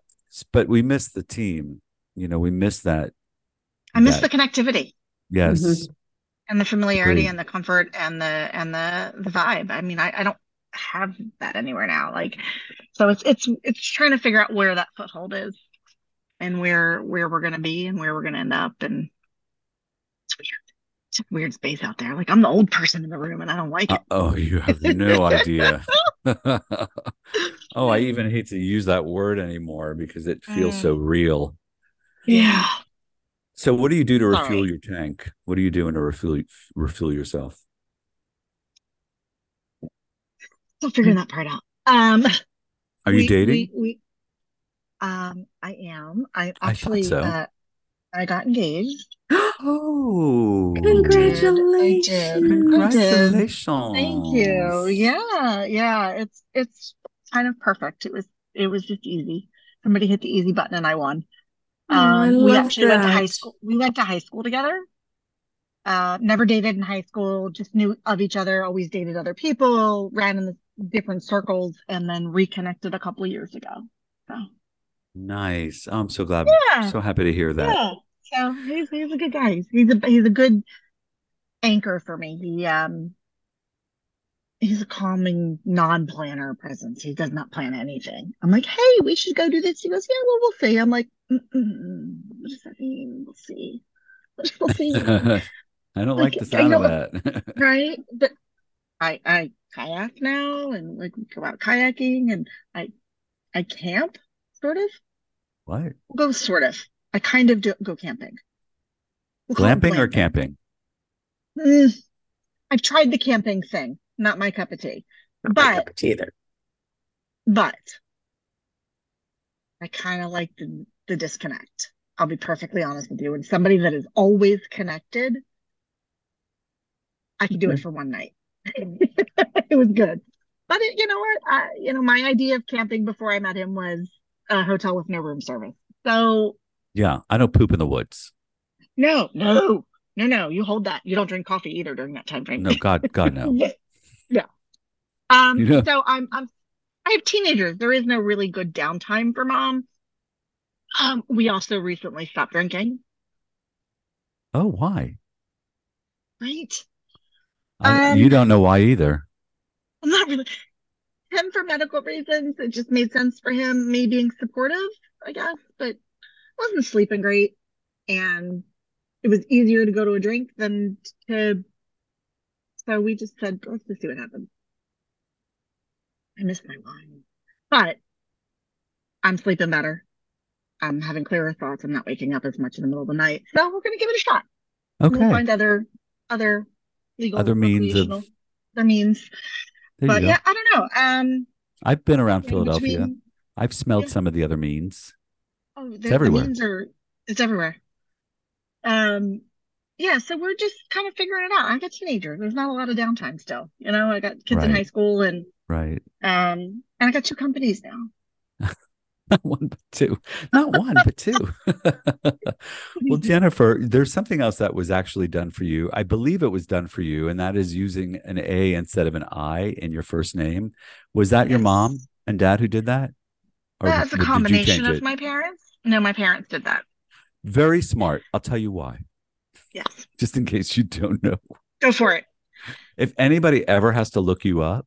but we missed the team. You know, we missed that. I miss that- the connectivity Yes. Mhm. and the familiarity Agreed. and the comfort and the and the the vibe. I mean, I, I don't have that anywhere now. Like, so it's it's it's trying to figure out where that foothold is and where where we're gonna be and where we're gonna end up. And it's weird. It's a weird space out there. Like I'm the old person in the room and I don't like Uh, it. oh, you have no *laughs* idea. *laughs* oh, I even hate to use that word anymore because it feels Mm. so real. Yeah. So, what do you do to Sorry. refuel your tank? What are you doing to refuel refuel yourself? Still figuring that part out. Um Are you we- dating? We, we, um, I am. I I actually, so. uh, I got engaged. oh, Congratulations. I did. Congratulations! Thank you. Yeah, yeah. It's it's kind of perfect. It was it was just easy. Somebody hit the easy button and I won. Oh, I Um, we actually went to high school. We went to high school together. Uh, never dated in high school, just knew of each other, always dated other people, ran in the different circles, and then reconnected a couple of years ago. Nice. Oh, I'm so glad. Yeah. So happy to hear that. yeah. So he's he's a good guy. He's, he's a he's a good anchor for me. He um he's a calming non-planner presence. He does not plan anything. I'm like, hey, we should go do this. He goes, yeah, well, we'll see. I'm like, Mm-mm, what does that mean? We'll see. We'll *laughs* see. I don't like Like, the sound of that. *laughs* right? But I I kayak now and like we go out kayaking and I I camp sort of. what? We'll go sort of. I kind of do go camping. We'll call Glamping or camping? Mm, I've tried the camping thing, not my cup of tea. Not my cup But of tea either. but I kind of like the the disconnect. I'll be perfectly honest with you. And somebody that is always connected, I could do it for one night. *laughs* it was good. But it, you know what? I, you know, my idea of camping before I met him was a hotel with no room service. So Yeah, I don't poop in the woods. no, no, no, no. You hold that. You don't drink coffee either during that time frame. No, God, God, no. *laughs* Yeah. Um, You know- so I'm I'm I have teenagers. There is no really good downtime for mom. Um, we also recently stopped drinking, Oh, why? right? I, Um, you don't know why either. I'm not really him for medical reasons. It just made sense for him, me being supportive, I guess, but I wasn't sleeping great. And it was easier to go to a drink than to so we just said, let's just see what happens. I miss my wine. But I'm sleeping better. I'm having clearer thoughts. I'm not waking up as much in the middle of the night. So we're gonna give it a shot. We'll Okay. find other other legal Other means of- other means. There But yeah, I don't know. Um I've been around Philadelphia. between- I've smelled Yeah. some of the other means. Oh, the, the everywhere. means are it's everywhere. Um, yeah, so we're just kind of figuring it out. I got teenagers. There's not a lot of downtime still. You know, I got kids in high school and Right. um and I got two companies now. *laughs* *laughs* Not one, but two. Not one, but two. *laughs* well, *laughs* Jennafer, there's something else that was actually done for you. I believe it was done for you, and that is using an A instead of an I in your first name. Was that your mom and dad who did that? Or That's a combination of it? my parents. No, my parents did that. Very smart. I'll tell you why, Yes. just in case you don't know. Go for it. If anybody ever has to look you up,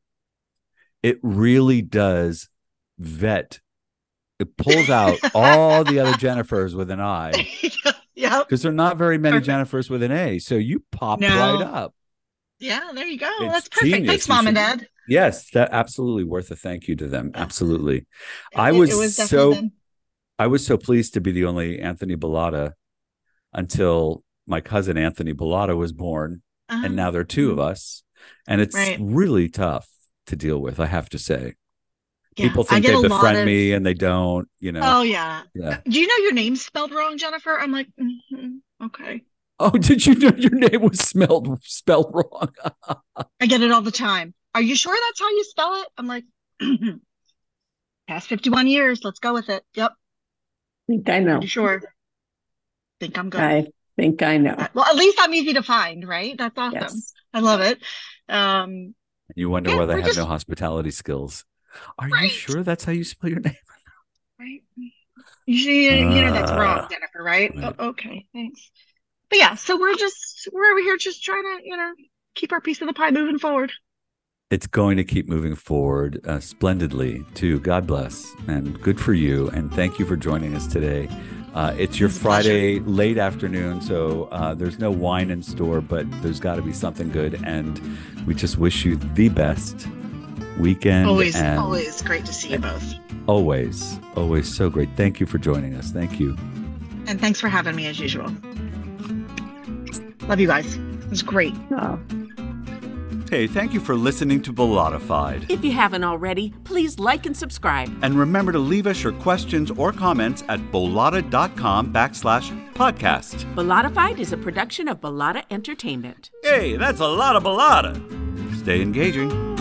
it really does vet. It pulls out all the other Jennifers with an I *laughs* yep. because there are not very many Perfect. Jennifers with an A. So you pop No. right up. Yeah, there you go. It's That's perfect. genius. Thanks, mom and dad. Yes, that absolutely worth a thank you to them. Absolutely. I was, was so them. I was so pleased to be the only Anthony Bollotta until my cousin Anthony Bollotta was born, and Uh-huh. now there are 2 of us, and it's Right. really tough to deal with. I have to say, Yeah, people think they befriend of- me, and they don't. You know. Oh yeah. Yeah. Do you know your name's spelled wrong, Jennafer? I'm like, mhm, okay. Oh, *laughs* did you know your name was spelled spelled wrong? *laughs* I get it all the time. Are you sure that's how you spell it? I'm like, *clears throat* past 51 years. Let's go with it. Yep. I think I know. Pretty sure. Think I'm good. I think I know. Uh, Well, at least I'm easy to find, right? That's awesome. Yes. I love it. Um, You wonder Yeah, why they we're have no hospitality skills. Are you sure that's how you spell your *laughs* name? right? Usually, you know, that's wrong, Ah. Jennafer, right? Right. O- okay, thanks. But yeah, so we're just we're over here just trying to, you know, keep our piece of the pie moving forward. It's going to keep moving forward uh, splendidly, too. God bless and good for you. And thank you for joining us today. Uh, it's your It's a pleasure. Friday late afternoon, so uh, there's no wine in store, but there's got to be something good. And we just wish you the best weekend. always, and always great to see you both. always, always so great. Thank you for joining us. Thank you. And thanks for having me as usual. Love you guys. It was great. Oh. Hey, thank you for listening to Bellatified. If you haven't already, please like and subscribe. And remember to leave us your questions or comments at bollotta.com backslash podcast. Bellatified is a production of Bollotta Entertainment. Hey, that's a lot of Bollotta. Stay engaging.